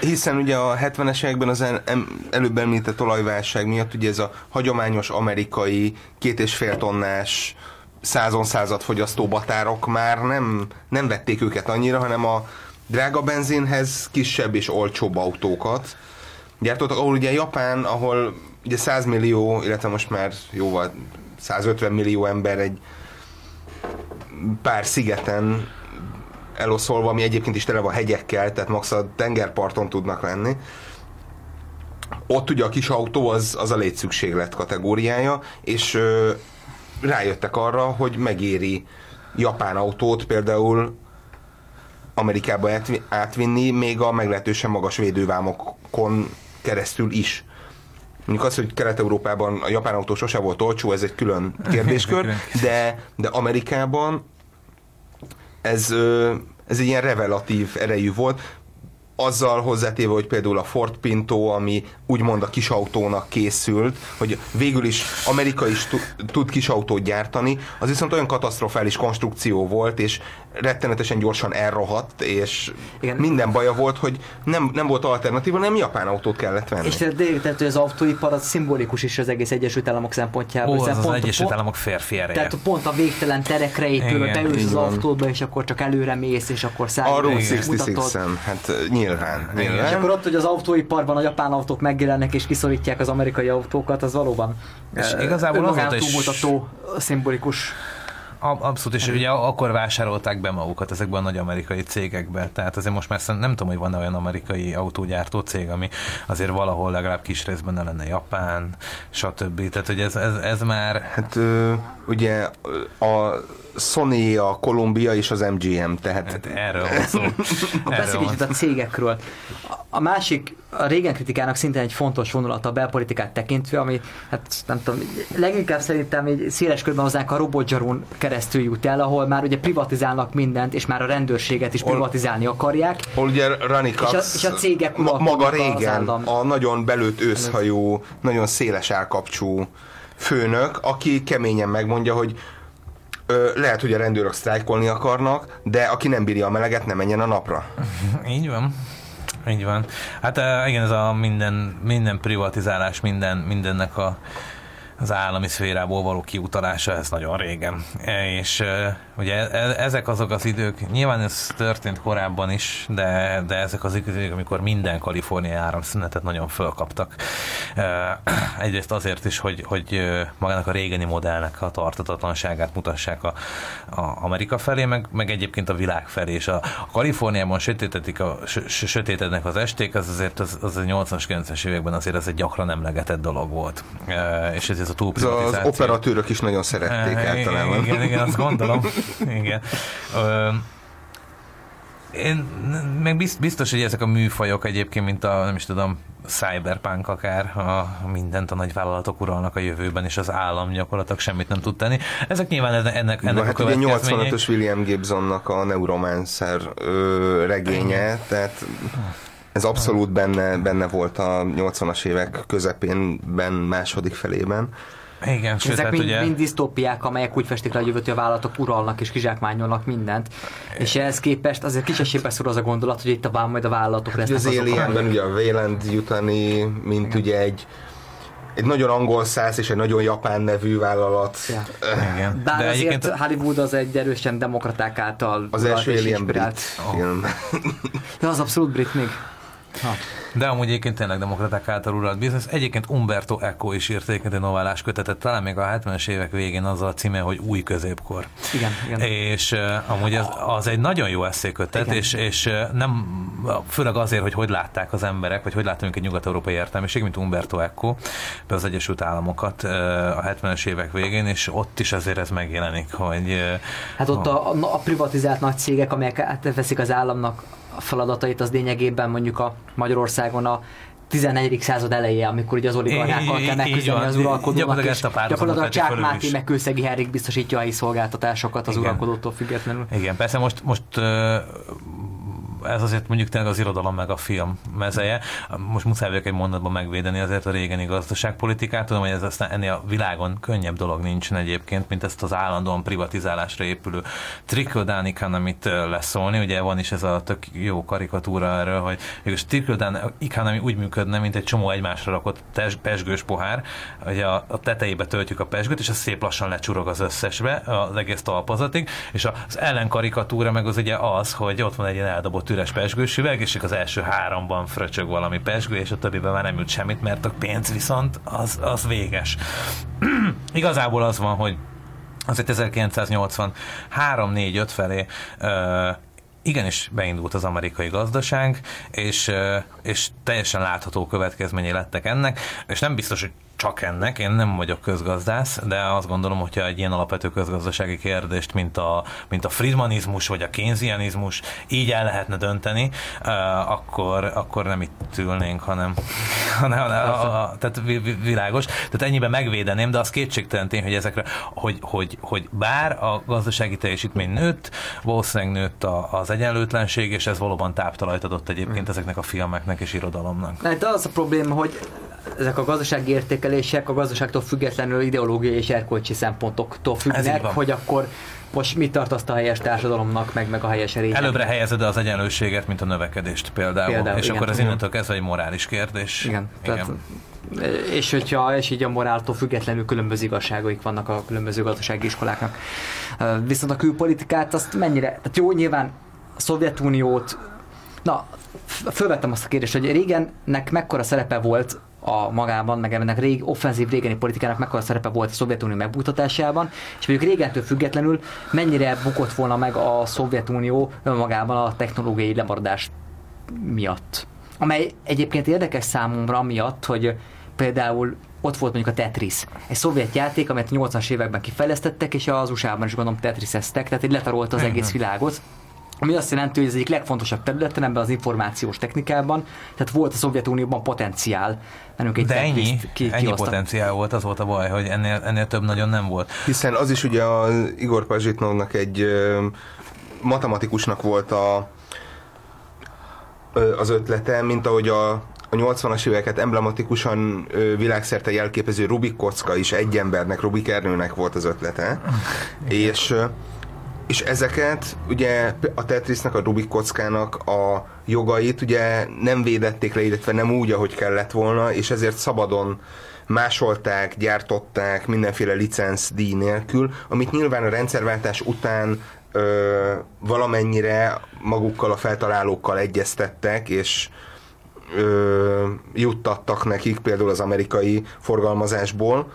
Hiszen ugye a 70-es években az el, előbb említett olajválság miatt ugye ez a hagyományos amerikai két és fél tonnás százon század fogyasztó batárok már nem, nem vették őket annyira, hanem a drága benzinhez kisebb és olcsóbb autókat gyártottak, ahol ugye Japán, ahol ugye 100 millió, illetve most már jóval 150 millió ember egy pár szigeten eloszolva, ami egyébként is tele van hegyekkel, tehát max a tengerparton tudnak lenni ott ugye a kis autó az, az a létszükséglet kategóriája, és ö, rájöttek arra, hogy megéri japán autót például Amerikába átvinni, még a meglehetősen magas védővámokon keresztül is. Mondjuk az, hogy Kelet-Európában a japán autó sose volt olcsó, ez egy külön kérdéskör, de, de Amerikában ez, ez egy ilyen revelatív erejű volt azzal hozzátéve, hogy például a Ford Pinto, ami úgymond a kisautónak készült, hogy végül is Amerika is tud kisautót gyártani, az viszont olyan katasztrofális konstrukció volt, és rettenetesen gyorsan elrohadt, és Igen. minden baja volt, hogy nem, nem volt alternatíva, nem japán autót kellett venni. És tehát az autóipar az szimbolikus is az egész Egyesült Államok szempontjából. Ó, az, az Egyesült Államok férfi ereje. Tehát pont a végtelen terekre épül, beülsz az autódba, és akkor csak előre mész, és akkor szállítani. A Route 66 hát nyilván. nyilván. És akkor ott, hogy az autóiparban a japán autók megjelennek, és kiszorítják az amerikai autókat, az valóban és igazából az is... szimbolikus Abszolút, és ugye akkor vásárolták be magukat ezekben a nagy amerikai cégekbe. Tehát azért most már nem tudom, hogy van olyan amerikai autógyártó cég, ami azért valahol legalább kis részben ne lenne Japán, stb. Tehát, hogy ez, ez, ez már... Hát ugye a Sony, a Columbia és az MGM, tehát... Hát erről van szó. Beszéljünk a cégekről. A másik, a régen kritikának szintén egy fontos vonulat a belpolitikát tekintve, ami, hát nem tudom, leginkább szerintem egy széles körben hozzánk a robotzsarún keresztül jut el, ahol már ugye privatizálnak mindent, és már a rendőrséget is privatizálni akarják. Hol ugye Rani és, a, és a cégek ma, maga régen, a nagyon belőtt őszhajú, nagyon széles állkapcsú főnök, aki keményen megmondja, hogy lehet, hogy a rendőrök sztrájkolni akarnak, de aki nem bírja a meleget, nem menjen a napra. Így van. Így van. Hát igen, ez a minden, minden privatizálás, minden, mindennek a az állami szférából való kiutalása, ez nagyon régen. E, és ugye e, ezek azok az idők, nyilván ez történt korábban is, de, de ezek az idők, amikor minden kaliforniai áramszünetet nagyon fölkaptak. E, egyrészt azért is, hogy, hogy magának a régeni modellnek a tartatatlanságát mutassák a, a Amerika felé, meg, meg egyébként a világ felé, és a, a Kaliforniában sötétedik a, sötétednek az esték, az azért az, az a 80-as, 90-es években azért ez egy gyakran emlegetett dolog volt. És ez a túlprivatizáció. az operatőrök is nagyon szerették Eh, általában. Igen, igen, azt gondolom. Igen. Ö, én meg bizt- biztos, hogy ezek a műfajok egyébként, mint a, nem is tudom, cyberpunk akár, a mindent a nagyvállalatok uralnak a jövőben, és az állam gyakorlatilag semmit nem tud tenni. Ezek nyilván ennek, ennek, hát a ugye következményei. 85-ös William Gibsonnak a Neuromancer ö, regénye, tehát ez abszolút benne, benne volt a 80-as évek közepénben, második felében. Igen, sőt, Ezek hát mind, ugye... mind disztópiák, amelyek úgy festik le a jövőt, hogy a vállalatok uralnak és kizsákmányolnak mindent. És ehhez képest azért kis esélybe szor az a gondolat, hogy itt a majd a vállalatok Ugye lesznek az Alienben ugye a Wayland jutani, mint ugye egy egy nagyon angol száz és egy nagyon japán nevű vállalat. Ja. Igen. Bár De azért egyébként Hollywood az egy erősen demokraták által Az első Alien brit film. De az abszolút brit még. Ha. De amúgy egyébként tényleg demokraták által uralt biznisz. Egyébként Umberto Eco is írt egyébként egy novellás kötetet, talán még a 70-es évek végén azzal a címe, hogy Új középkor. Igen, igen. És uh, amúgy az, az egy nagyon jó eszékötet, Igen. és, és nem, főleg azért, hogy hogy látták az emberek, vagy hogy láttunk egy nyugat-európai értelmiség, mint Umberto Eco, például az Egyesült Államokat a 70-es évek végén, és ott is azért ez megjelenik, hogy Hát ott a, a, privatizált nagy cégek, amelyek átveszik az államnak feladatait, az lényegében mondjuk a Magyarországon a 14. század elején, amikor ugye az oligarchákkal kell megküzdeni az uralkodónak, és gyakorlatilag Csák Máté meg Kőszegi Henrik biztosítja a helyi szolgáltatásokat az Igen. uralkodótól függetlenül. Igen, persze most, most ez azért mondjuk tényleg az irodalom meg a film mezeje. Most muszáj vagyok egy mondatban megvédeni azért a régeni gazdaságpolitikát. Tudom, hogy ez aztán ennél a világon könnyebb dolog nincsen egyébként, mint ezt az állandóan privatizálásra épülő trickle-down economy-t ö, leszólni. Ugye van is ez a tök jó karikatúra erről, hogy végülis trickle-down economy úgy működne, mint egy csomó egymásra rakott tes- pesgős pohár, hogy a, a tetejébe töltjük a pesgőt, és az szép lassan lecsurog az összesbe, az egész talpazatig, és az ellenkarikatúra meg az ugye az, hogy ott van egy ilyen eldobott üres pesgős üveg, és az első háromban fröcsög valami pesgő, és a többiben már nem jut semmit, mert a pénz viszont az, az véges. Igazából az van, hogy azért 1983-4-5 felé ö, igenis beindult az amerikai gazdaság, és, és teljesen látható következményei lettek ennek, és nem biztos, hogy csak ennek, én nem vagyok közgazdász, de azt gondolom, hogyha egy ilyen alapvető közgazdasági kérdést, mint a, mint a friedmanizmus vagy a keynesianizmus így el lehetne dönteni, uh, akkor, akkor nem itt ülnénk, hanem, hanem a, a, a, tehát vi- vi- világos. Tehát ennyiben megvédeném, de az kétségtelen tény, hogy ezekre, hogy, hogy, hogy bár a gazdasági teljesítmény nőtt, valószínűleg nőtt a, az egyenlőtlenség, és ez valóban táptalajt adott egyébként ezeknek a filmeknek és irodalomnak. Na, De az a probléma, hogy ezek a gazdasági értékelések a gazdaságtól függetlenül ideológiai és erkölcsi szempontoktól függnek, hogy akkor most mit tartasz a helyes társadalomnak, meg, meg a helyes régen. Előbbre helyezed az egyenlőséget, mint a növekedést például. Például, és igen. akkor Igen. innentől kezdve egy morális kérdés. Igen, tehát, és hogyha, és így a moráltól függetlenül különböző igazságaik vannak a különböző gazdasági iskoláknak. Viszont a külpolitikát azt mennyire, tehát jó, nyilván a Szovjetuniót, na, fölvettem azt a kérdést, hogy régennek mekkora szerepe volt a magában, meg ennek rég, offenzív régeni politikának mekkora szerepe volt a Szovjetunió megbuktatásában, és mondjuk régentől függetlenül mennyire bukott volna meg a Szovjetunió önmagában a technológiai lemaradás miatt. Amely egyébként érdekes számomra miatt, hogy például ott volt mondjuk a Tetris, egy szovjet játék, amelyet a 80-as években kifejlesztettek, és az USA-ban is gondolom Tetriseztek, tehát egy letarolta az egész világot. Ami azt jelenti, hogy ez egyik legfontosabb területen ebben az információs technikában, tehát volt a Szovjetunióban potenciál, mert ők egy De ennyi, ki, ennyi kihoztak. potenciál volt, az volt a baj, hogy ennél, ennél több nagyon nem volt. Hiszen az is ugye a Igor Pazsitnovnak egy ö, matematikusnak volt a, ö, az ötlete, mint ahogy a, a 80-as éveket emblematikusan világszerte jelképező Rubik kocka is egy embernek, Rubik Ernőnek volt az ötlete. és és ezeket ugye a Tetrisnek, a Rubik kockának a jogait ugye nem védették le, illetve nem úgy, ahogy kellett volna, és ezért szabadon másolták, gyártották mindenféle licenc díj nélkül, amit nyilván a rendszerváltás után ö, valamennyire magukkal a feltalálókkal egyeztettek, és ö, juttattak nekik például az amerikai forgalmazásból,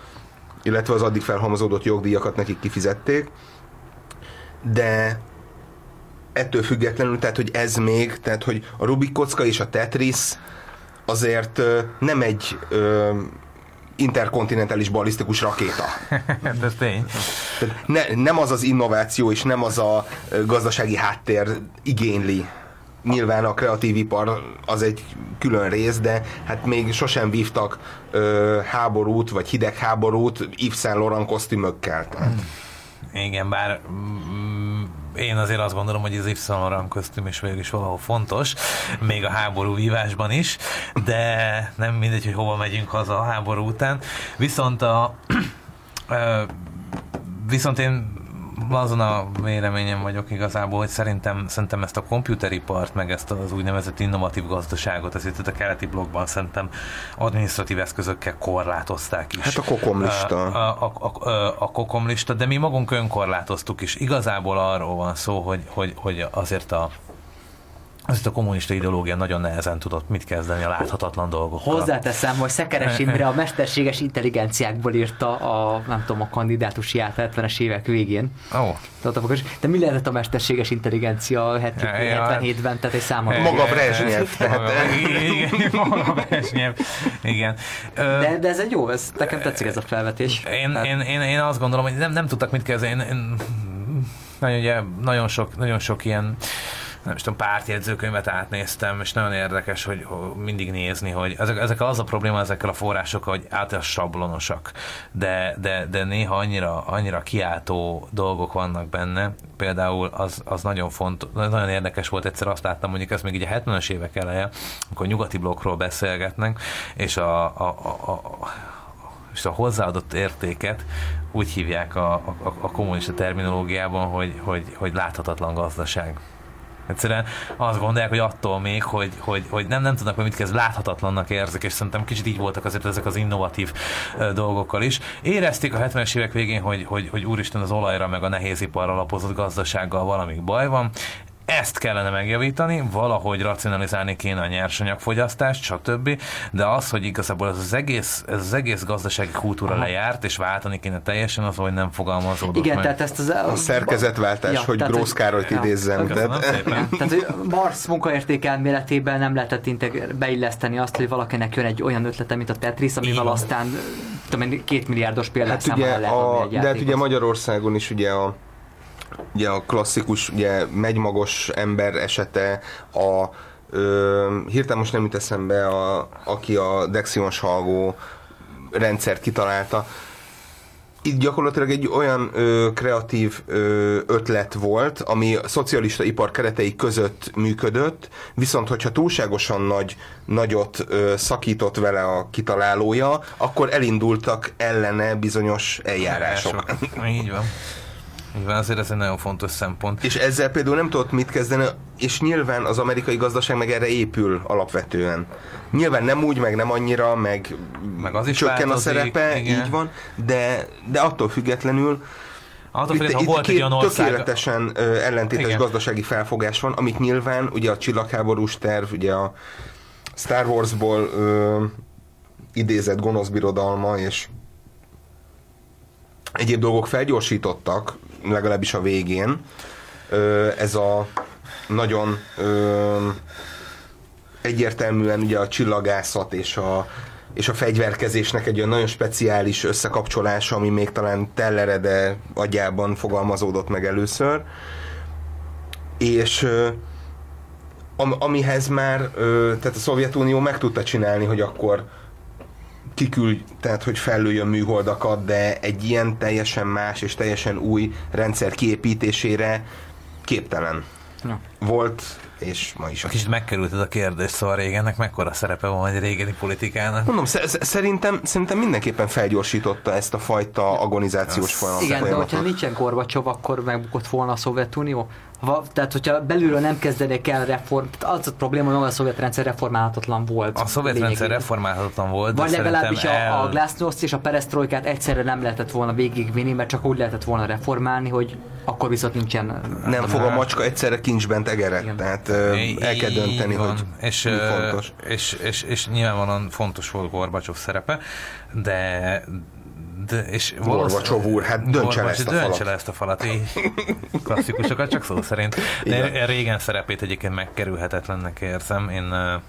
illetve az addig felhalmozódott jogdíjakat nekik kifizették de ettől függetlenül, tehát hogy ez még, tehát hogy a Rubik kocka és a Tetris azért nem egy ö, interkontinentális ballisztikus rakéta. Ez tény. Ne, nem az az innováció és nem az a gazdasági háttér igényli. Nyilván a kreatív ipar az egy külön rész, de hát még sosem vívtak ö, háborút, vagy hidegháborút Yves Saint Laurent kosztümökkel. Tehát. Igen, bár mm, én azért azt gondolom, hogy az Saint Laurent kosztüm is végül is valahol fontos, még a háború vívásban is, de nem mindegy, hogy hova megyünk haza a háború után. Viszont a viszont én azon a véleményem vagyok igazából, hogy szerintem, szerintem ezt a komputeripart, meg ezt az úgynevezett innovatív gazdaságot, ezért itt a keleti blogban szerintem administratív eszközökkel korlátozták is. Hát a kokomlista. A, a, a, a, a kokomlista, de mi magunk önkorlátoztuk is. Igazából arról van szó, hogy, hogy, hogy azért a azért a kommunista ideológia nagyon nehezen tudott mit kezdeni a láthatatlan dolgokkal. Hozzáteszem, hogy Szekeres Imre a mesterséges intelligenciákból írta a, nem tudom, a kandidátusját 70-es évek végén. Ó, oh. De mi lehetett a mesterséges intelligencia a 77-ben, tehát egy számomra. Maga Brezsnyev. Maga Brezsnyev. Igen. De, de ez egy jó, ez, nekem tetszik ez a felvetés. Én, tehát... én, én, én azt gondolom, hogy nem, nem tudtak mit kezdeni. Én, én, nagyon, ugye, nagyon, sok, nagyon sok ilyen nem is tudom, pártjegyzőkönyvet átnéztem, és nagyon érdekes, hogy, mindig nézni, hogy ezek, ezek az a probléma ezekkel a forrásokkal, hogy általában sablonosak, de, de, de néha annyira, annyira kiáltó dolgok vannak benne, például az, az nagyon fontos, nagyon érdekes volt, egyszer azt láttam, mondjuk ez még így a 70-es évek eleje, amikor nyugati blokkról beszélgetnek, és a, a, a, a és a hozzáadott értéket úgy hívják a, a, a kommunista terminológiában, hogy, hogy, hogy láthatatlan gazdaság. Egyszerűen azt gondolják, hogy attól még, hogy, hogy, hogy nem, nem tudnak, hogy mit kezd, láthatatlannak érzik, és szerintem kicsit így voltak azért ezek az innovatív dolgokkal is. Érezték a 70-es évek végén, hogy, hogy, hogy úristen az olajra meg a nehézipar alapozott gazdasággal valami baj van, ezt kellene megjavítani, valahogy racionalizálni kéne a nyersanyagfogyasztást, stb. De az, hogy igazából ez az egész, ez az egész gazdasági kultúra Aha. lejárt, és váltani kéne teljesen, az, hogy nem fogalmazódott Igen, meg. tehát ezt az... A szerkezetváltás, ja, hogy Grósz Károlyt ja. idézzem. Tehát, tehát, hogy Marx munkaértékelméletében nem lehetett integ- beilleszteni azt, hogy valakinek jön egy olyan ötlete, mint a Tetris, amivel Igen. aztán tudom, két milliárdos példát hát ugye a, De hát ugye Magyarországon is ugye a ugye a klasszikus, ugye megymagos ember esete, a ö, hirtelen most nem jut eszembe, a, aki a Dexion salgó rendszert kitalálta, itt gyakorlatilag egy olyan ö, kreatív ö, ötlet volt, ami a szocialista ipar keretei között működött, viszont hogyha túlságosan nagy, nagyot ö, szakított vele a kitalálója, akkor elindultak ellene bizonyos eljárások. Így van. Igen, azért ez egy nagyon fontos szempont. És ezzel például nem tudott mit kezdeni, és nyilván az amerikai gazdaság meg erre épül alapvetően. Nyilván nem úgy, meg nem annyira, meg, meg az is csökken a szerepe, igen. így van, de, de attól függetlenül Attól itt, itt volt két ország... tökéletesen ö, ellentétes igen. gazdasági felfogás van, amit nyilván ugye a csillagháborús terv, ugye a Star Warsból ö, idézett gonosz birodalma, és egyéb dolgok felgyorsítottak, legalábbis a végén. Ez a nagyon egyértelműen ugye a csillagászat és a, és a fegyverkezésnek egy olyan nagyon speciális összekapcsolása, ami még talán Tellerede agyában fogalmazódott meg először. És amihez már, tehát a Szovjetunió meg tudta csinálni, hogy akkor kiküld, tehát hogy fellőjön műholdakat, de egy ilyen teljesen más és teljesen új rendszer kiépítésére képtelen. Ja. Volt, és ma is. Kicsit megkerült ez a kérdés, szóval régennek mekkora szerepe van egy régeni politikának? Mondom, szerintem, szerintem mindenképpen felgyorsította ezt a fajta agonizációs folyamatot. Igen, de hogyha nincsen Gorbacsov, akkor megbukott volna a Szovjetunió? Va, tehát, hogyha belülről nem kezdenek el reform, az a probléma, hogy a szovjet rendszer reformálhatatlan volt. A szovjet rendszer reformálhatatlan volt, Vagy legalábbis el... a, a Glasnost és a perestroikát egyszerre nem lehetett volna végigvinni, mert csak úgy lehetett volna reformálni, hogy akkor viszont nincsen... Nem fog a macska egyszerre kincsben tegeret, Igen. tehát el kell dönteni, hogy és, mi fontos. És, és, és, és nyilvánvalóan fontos volt Gorbacsov szerepe, de, de, és Gorbacsov úr, hát döntse le ezt a falat. le ezt a falat. klasszikusokat, csak szó szerint. De régen szerepét egyébként megkerülhetetlennek érzem. Én uh,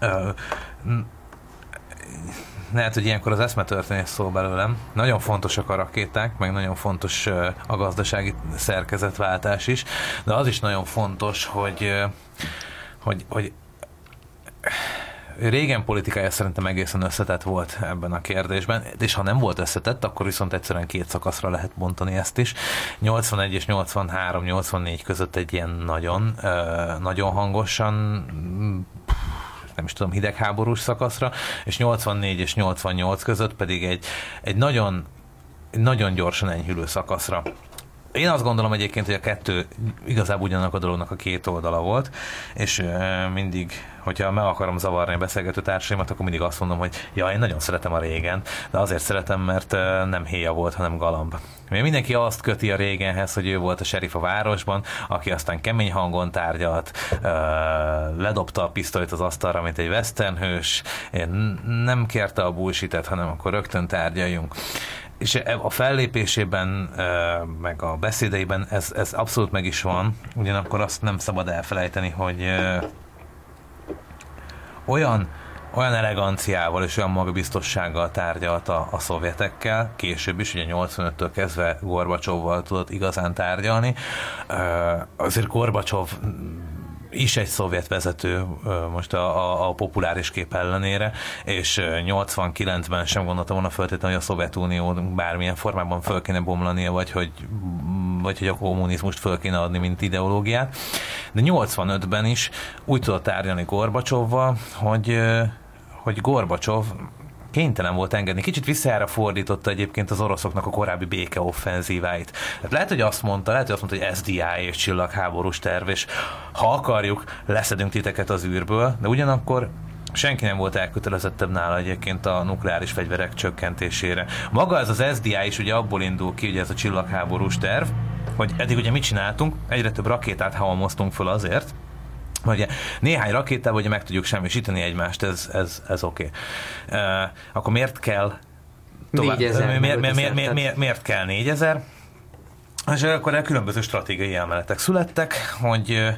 uh, lehet, hogy ilyenkor az eszmetörténés szó belőlem. Nagyon fontosak a rakéták, meg nagyon fontos a gazdasági szerkezetváltás is, de az is nagyon fontos, hogy, hogy, hogy régen politikája szerintem egészen összetett volt ebben a kérdésben, és ha nem volt összetett, akkor viszont egyszerűen két szakaszra lehet bontani ezt is. 81 és 83-84 között egy ilyen nagyon, nagyon hangosan nem is tudom, hidegháborús szakaszra, és 84 és 88 között pedig egy, egy nagyon, nagyon gyorsan enyhülő szakaszra. Én azt gondolom egyébként, hogy a kettő igazából ugyanak a dolognak a két oldala volt, és mindig, hogyha meg akarom zavarni a beszélgető társaimat, akkor mindig azt mondom, hogy ja, én nagyon szeretem a régen, de azért szeretem, mert nem héja volt, hanem galamb. Még mindenki azt köti a régenhez, hogy ő volt a serif a városban, aki aztán kemény hangon tárgyalt, ledobta a pisztolyt az asztalra, mint egy westernhős, nem kérte a bullshit hanem akkor rögtön tárgyaljunk és e, a fellépésében, meg a beszédeiben ez, ez abszolút meg is van, ugyanakkor azt nem szabad elfelejteni, hogy olyan, olyan eleganciával és olyan magabiztossággal tárgyalt a, a szovjetekkel, később is, ugye 85-től kezdve Gorbacsovval tudott igazán tárgyalni. Azért Gorbacsov is egy szovjet vezető most a, a, a populáris kép ellenére, és 89-ben sem gondolta volna feltétlenül, hogy a Szovjetunió bármilyen formában föl kéne bomlania, vagy hogy, vagy hogy a kommunizmust föl kéne adni, mint ideológiát. De 85-ben is úgy tudott tárgyalni Gorbacsovval, hogy hogy Gorbacsov kénytelen volt engedni. Kicsit visszára fordította egyébként az oroszoknak a korábbi békeoffenzíváit. Lehet, hogy azt mondta, lehet, hogy azt mondta, hogy SDI és csillagháborús terv, és ha akarjuk, leszedünk titeket az űrből, de ugyanakkor senki nem volt elkötelezettebb nála egyébként a nukleáris fegyverek csökkentésére. Maga ez az SDI is ugye abból indul ki, ugye ez a csillagháborús terv, hogy eddig ugye mit csináltunk, egyre több rakétát halmoztunk föl azért, Ugye néhány rakétával ugye meg tudjuk semmisíteni egymást, ez, ez, ez oké. Okay. Uh, akkor miért kell tovább, 4000, miért, miért, miért, miért, miért kell 4000? És akkor különböző stratégiai elméletek születtek, hogy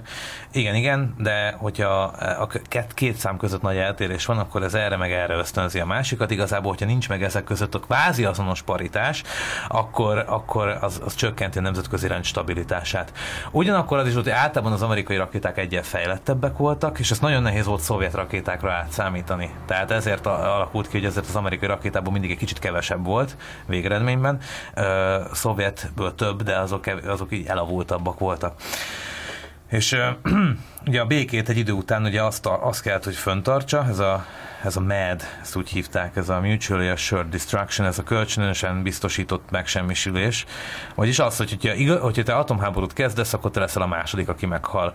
igen, igen, de hogyha a két szám között nagy eltérés van, akkor ez erre meg erre ösztönzi a másikat. Igazából, hogyha nincs meg ezek között a kvázi azonos paritás, akkor, akkor az, az csökkenti a nemzetközi rend stabilitását. Ugyanakkor az is volt, hogy általában az amerikai rakéták egyen fejlettebbek voltak, és ezt nagyon nehéz volt szovjet rakétákra átszámítani. Tehát ezért alakult ki, hogy ezért az amerikai rakétából mindig egy kicsit kevesebb volt végeredményben. Szovjetből több, de azok, azok így elavultabbak voltak. És ugye a békét egy idő után ugye azt, azt kellett, hogy föntartsa, ez a, ez a MAD, ezt úgy hívták, ez a Mutually Assured Destruction, ez a kölcsönösen biztosított megsemmisülés. Vagyis az, hogy hogyha, hogyha te atomháborút kezdesz, akkor te leszel a második, aki meghal.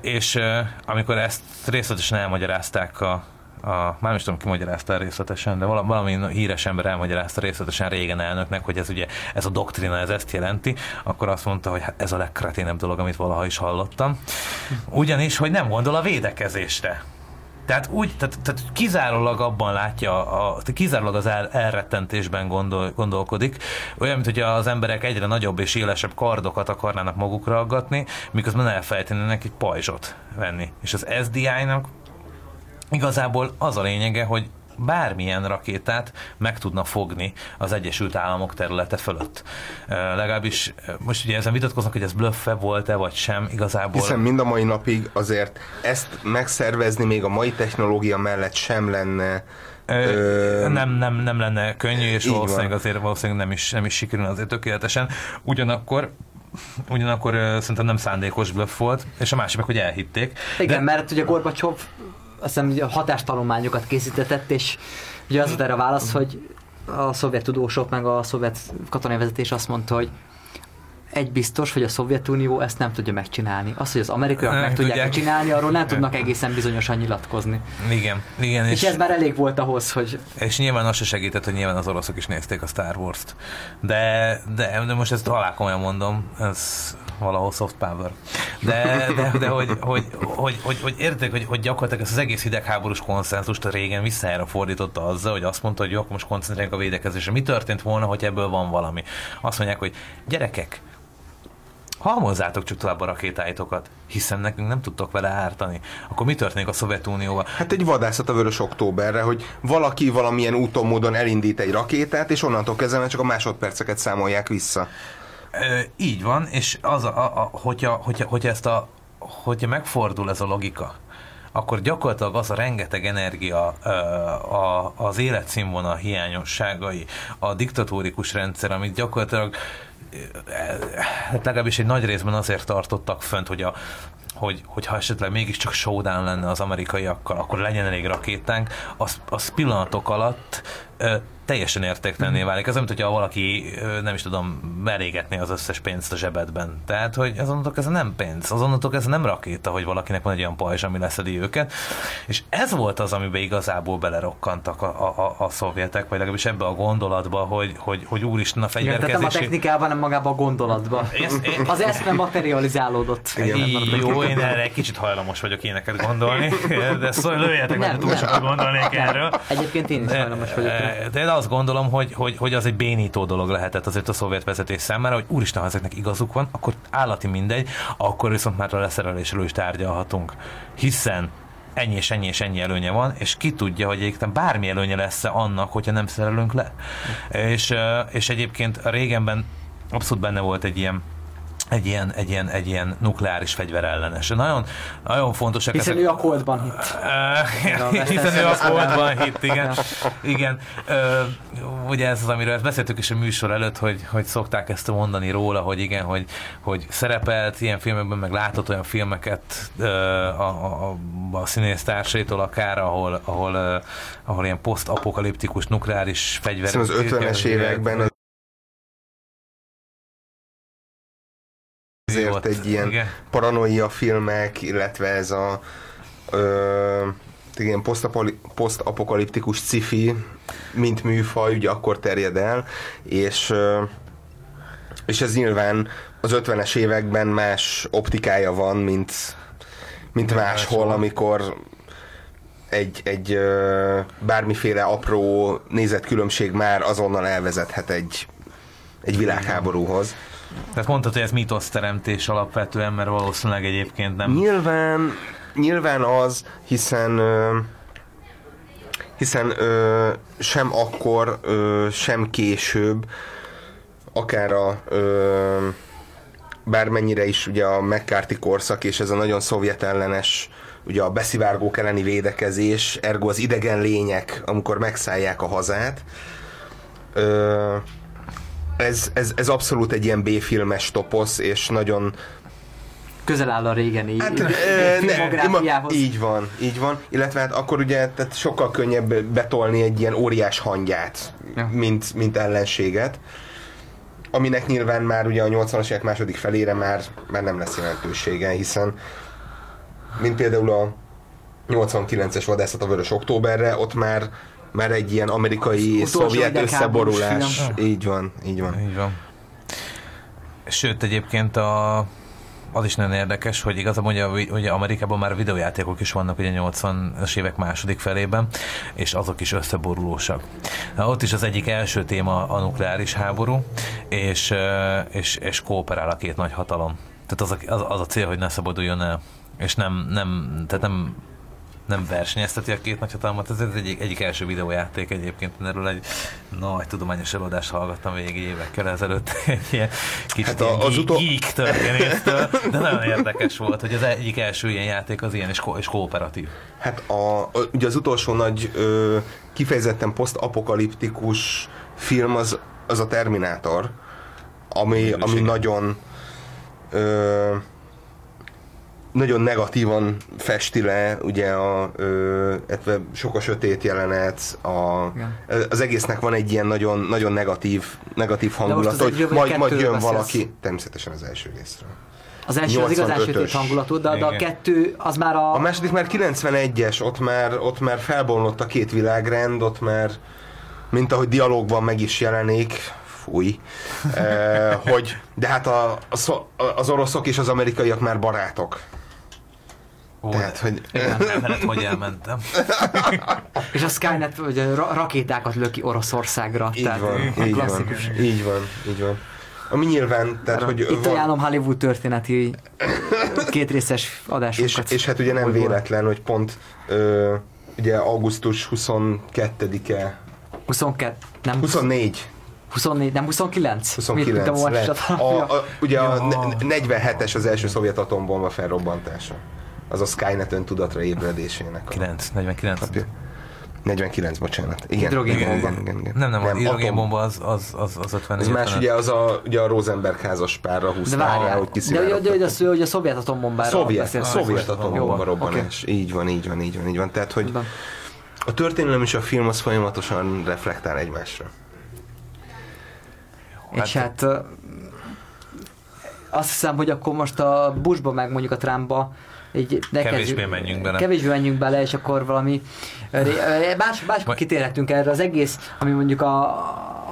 És amikor ezt részletesen elmagyarázták a, a, már nem is tudom, ki magyarázta részletesen, de valami híres ember elmagyarázta részletesen régen elnöknek, hogy ez ugye ez a doktrina, ez ezt jelenti, akkor azt mondta, hogy hát ez a legkreténebb dolog, amit valaha is hallottam. Ugyanis, hogy nem gondol a védekezésre. Tehát úgy, tehát, tehát kizárólag abban látja, a, kizárólag az el, elrettentésben gondol, gondolkodik, olyan, mint hogy az emberek egyre nagyobb és élesebb kardokat akarnának magukra aggatni, miközben elfelejtenének egy pajzsot venni. És az SDI-nak Igazából az a lényege, hogy bármilyen rakétát meg tudna fogni az Egyesült Államok területe fölött. Uh, legalábbis most ugye ezen vitatkoznak, hogy ez bluffe volt-e, vagy sem igazából. Hiszen mind a mai napig azért ezt megszervezni még a mai technológia mellett sem lenne Ö, nem, nem, nem lenne könnyű, és valószínűleg van. azért valószínűleg nem is, nem is sikerül azért tökéletesen. Ugyanakkor ugyanakkor uh, szerintem nem szándékos bluff volt, és a másik meg, hogy elhitték. Igen, de... mert ugye Gorbacsov azt hiszem hatástalományokat készítetett, és ugye az volt erre a válasz, hogy a szovjet tudósok, meg a szovjet katonai vezetés azt mondta, hogy egy biztos, hogy a Szovjetunió ezt nem tudja megcsinálni. Az, hogy az amerikaiak meg tudják, tudják csinálni, arról nem tudnak egészen bizonyosan nyilatkozni. Igen, igen. És, és ez már elég volt ahhoz, hogy... És nyilván az se segített, hogy nyilván az oroszok is nézték a Star Wars-t. De, de, de most ezt halál komolyan mondom, ez valahol soft power. De, de, de hogy, hogy, hogy, hogy, hogy értek, hogy, hogy gyakorlatilag ezt az egész hidegháborús konszenzust régen visszajára fordította azzal, hogy azt mondta, hogy jó, akkor most koncentráljunk a védekezésre. Mi történt volna, hogy ebből van valami? Azt mondják, hogy gyerekek, halmozzátok csak tovább a rakétáitokat, hiszen nekünk nem tudtok vele ártani. Akkor mi történik a Szovjetunióval? Hát egy vadászat a Vörös Októberre, hogy valaki valamilyen úton, módon elindít egy rakétát, és onnantól kezdve csak a másodperceket számolják vissza. Így van, és az a, a, a, hogyha, hogyha, hogyha ezt a hogyha megfordul ez a logika, akkor gyakorlatilag az a rengeteg energia, a, az életszínvonal hiányosságai, a diktatórikus rendszer, amit gyakorlatilag hát legalábbis egy nagy részben azért tartottak fönt, hogy a, hogy, hogyha esetleg mégiscsak showdown lenne az amerikaiakkal, akkor legyen elég rakétánk, az, az pillanatok alatt teljesen értéktelenné mhm. válik. Ez olyan, hogyha valaki, nem is tudom, merégetné az összes pénzt a zsebedben. Tehát, hogy ez onnantól ez nem pénz, az onnantól ez nem rakéta, hogy valakinek van egy olyan pajzs, ami leszedi őket. És ez volt az, amiben igazából belerokkantak a, a, a, a szovjetek, vagy legalábbis ebbe a gondolatba, hogy, hogy, hogy úristen a fegyverkezés. Igen, tehát nem a technikában, hanem magában a gondolatba. Ez, én... Az eszme materializálódott. Igen, jó, én erre egy kicsit hajlamos vagyok éneket gondolni, de szóval lőjetek, nem, sokat gondolnék erről. Egyébként én is hajlamos vagyok. De, de azt gondolom, hogy, hogy, hogy az egy bénító dolog lehetett azért a szovjet vezetés számára, hogy úristen, ha ezeknek igazuk van, akkor állati mindegy, akkor viszont már a leszerelésről is tárgyalhatunk. Hiszen ennyi és ennyi és ennyi előnye van, és ki tudja, hogy egyébként bármi előnye lesz annak, hogyha nem szerelünk le. És, és egyébként régenben abszolút benne volt egy ilyen egy ilyen, egy ilyen, egy ilyen nukleáris fegyver ellenes. Nagyon, nagyon fontos. Hiszen ezek... ő a koldban hitt. Uh, hiszen ő a koldban hitt, igen. igen. Uh, ugye ez az, amiről beszéltük is a műsor előtt, hogy, hogy szokták ezt mondani róla, hogy igen, hogy, hogy szerepelt ilyen filmekben, meg látott olyan filmeket uh, a, a, a színésztársaitól akár, ahol, ahol, uh, ahol ilyen posztapokaliptikus nukleáris fegyver. az 50-es években azért volt. egy ilyen Igen. paranoia filmek, illetve ez a ö, ilyen posztapokaliptikus cifi, mint műfaj, ugye akkor terjed el, és ö, és ez nyilván az 50-es években más optikája van, mint, mint máshol, amikor egy, egy ö, bármiféle apró nézetkülönbség már azonnal elvezethet egy, egy világháborúhoz. Tehát mondtad, hogy ez mítoszteremtés alapvetően, mert valószínűleg egyébként nem... Nyilván, nyilván az, hiszen hiszen ö, sem akkor, ö, sem később, akár a ö, bármennyire is ugye a McCarthy korszak és ez a nagyon szovjet ellenes ugye a beszivárgók elleni védekezés, ergo az idegen lények, amikor megszállják a hazát, ö, ez, ez, ez abszolút egy ilyen B-filmes toposz, és nagyon közel áll a régeni hát, ne, Így van, így van. Illetve hát akkor ugye tehát sokkal könnyebb betolni egy ilyen óriás hangyát, ja. mint, mint ellenséget aminek nyilván már ugye a 80-as évek második felére már, már nem lesz jelentősége, hiszen mint például a 89-es vadászat a Vörös Októberre, ott már már egy ilyen amerikai szovjet összeborulás. Film. Így van, így van. Így van. Sőt, egyébként a, az is nagyon érdekes, hogy igazából ugye, ugye Amerikában már videójátékok is vannak ugye 80-as évek második felében, és azok is összeborulósak. Na, ott is az egyik első téma a nukleáris háború, és, és, és kooperál a két nagy hatalom. Tehát az a, az, az a cél, hogy ne szabaduljon el és nem, nem, tehát nem nem versenyezteti a két nagyhatalmat. Ez egyik, egyik első videójáték egyébként, erről egy nagy tudományos előadást hallgattam végig évekkel ezelőtt, egy ilyen kicsit hát a, az utol... geek történésztől, de nagyon érdekes volt, hogy az egyik első ilyen játék az ilyen és, ko- és kooperatív. Hát a, a, ugye az utolsó nagy ö, kifejezetten posztapokaliptikus film az, az a Terminátor, ami, ami nagyon ö, nagyon negatívan festi le, ugye a, ö, sok a sötét jelenet, a, az egésznek van egy ilyen nagyon, nagyon negatív, negatív hangulat, hogy majd, majd jön valaki, beszélsz. természetesen az első részről. Az első az igazán sötét hangulatú, de, de a kettő az már a... A második már 91-es, ott már, ott már felbomlott a két világrend, ott már mint ahogy dialógban meg is jelenik, fúj, eh, hogy de hát a, a, az oroszok és az amerikaiak már barátok. Ó, Tehát, hogy... Igen, nem hogy elmentem. És a Skynet hogy rakétákat löki Oroszországra. Így Tehát van, így van, így van, így van. Ami nyilván, tehát hogy Itt van, ajánlom Hollywood történeti kétrészes és, adásunkat. és hát ugye nem véletlen, hogy pont ö, ugye augusztus 22-e, 22, nem 24, 24, nem 29? 29 Mint a lett. A, a, ugye a Ja. ne- 47-es az első szovjet atombomba felrobbantása. Az a Skynet öntudatra ébredésének. A 9, 49. napja. 49, bocsánat. Igen, Hidrogénbomba. igen, igen, igen, igen. Nem, nem, a atom. hidrogénbomba az, az, az, az 50 Ez más, ugye az a, ugye a Rosenberg házas párra De húzta, várjál, hogy de, de, de, de, de, hogy a szovjet atombombára Szovjet, beszélsz. szovjet atombomba robbanás. Így van, így van, így van, így van. Tehát, hogy a történelem és a film az folyamatosan reflektál egymásra. És hát ö, azt hiszem, hogy akkor most a Bushba meg mondjuk a Trumpba így ne Kevésbé kezdjük- menjünk bele. Kevésbé menjünk bele, és akkor valami más, máskor Majd- kitérhetünk erre az egész, ami mondjuk a,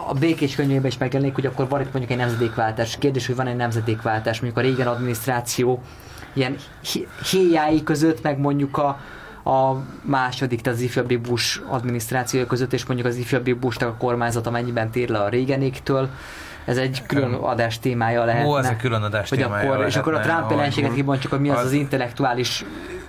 a békés könyvében is megjelenik, hogy akkor van itt mondjuk egy nemzedékváltás. Kérdés, hogy van egy nemzedékváltás, mondjuk a régen adminisztráció ilyen héjái között, meg mondjuk a, a második, tehát az ifjabbi Bush adminisztrációja között, és mondjuk az ifjabbi Bushnak a kormányzat amennyiben tér le a régenéktől. Ez egy külön adás témája lehetne. Ó, ez egy külön adás hogy témája akkor, És akkor a lehetne, Trump jelenséget kibontjuk, hogy mi az az- az intellektuális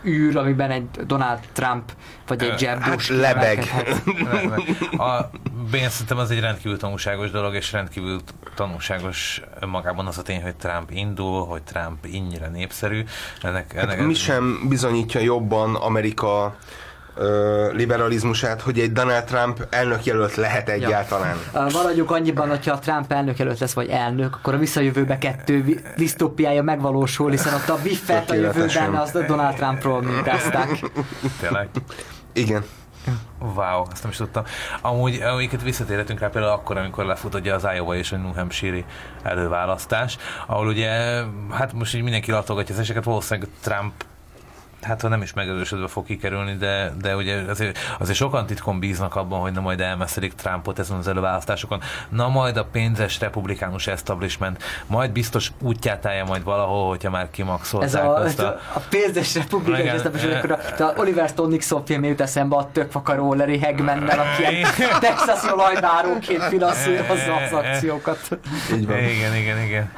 űr, amiben egy Donald Trump vagy egy Jeb Hát Bush lebeg. kiemelkedhet. A, én szerintem az egy rendkívül tanulságos dolog, és rendkívül tanulságos magában az a tény, hogy Trump indul, hogy Trump ennyire népszerű. Ennek, ennek, Hát mi sem bizonyítja jobban Amerika liberalizmusát, hogy egy Donald Trump elnök jelölt lehet egyáltalán. Uh, Maradjunk annyiban, hogyha a Trump elnök előtt lesz, vagy elnök, akkor a visszajövőbe kettő disztópiája megvalósul, hiszen ott a biffet a jövőben azt a Donald Trumpról mintázták. Tényleg. Igen. Wow, ezt nem is tudtam. Amúgy, amiket visszatérhetünk rá például akkor, amikor lefut ugye az Iowa és a New Hampshire előválasztás, ahol ugye, hát most így mindenki latolgatja az eseket, valószínűleg Trump hát ha nem is megerősödve fog kikerülni, de, de ugye azért, azért sokan titkon bíznak abban, hogy na majd elmeszelik Trumpot ezen az előválasztásokon. Na majd a pénzes republikánus establishment, majd biztos útját állja majd valahol, hogyha már Ez kimaxolták a, azt ez a... a, pénzes nem is, akkor a, a Oliver Stone Nixon film jut eszembe a tökfakaró Larry Hagmannel, aki texasi olajbáróként finanszírozza az akciókat. Így van. Igen, igen, igen.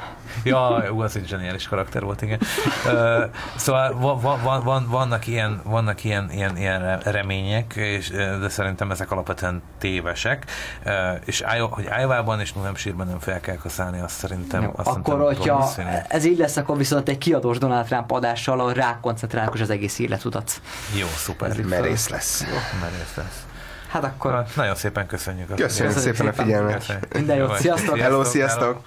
Ja, ú, az egy zseniális karakter volt, igen. Uh, szóval va, va, va, van, vannak ilyen, vannak ilyen, ilyen, ilyen remények, és, de szerintem ezek alapvetően tévesek, uh, és hogy Iowa-ban és Hampshire-ben nem fel kell kaszálni, azt szerintem, Jó, azt akkor, szerintem hogyha valószínű. ez így lesz, akkor viszont egy kiadós Donald Trump adással, ahol rákoncentrálunk az egész életutat. Jó, szuper. Merész lesz. Merész lesz. Hát akkor Nagyon szépen köszönjük. a Köszönjük Köszönjük szépen a szépen. figyelmet. Köszönjük. Minden jót, Jó, sziasztok! Hello, sziasztok!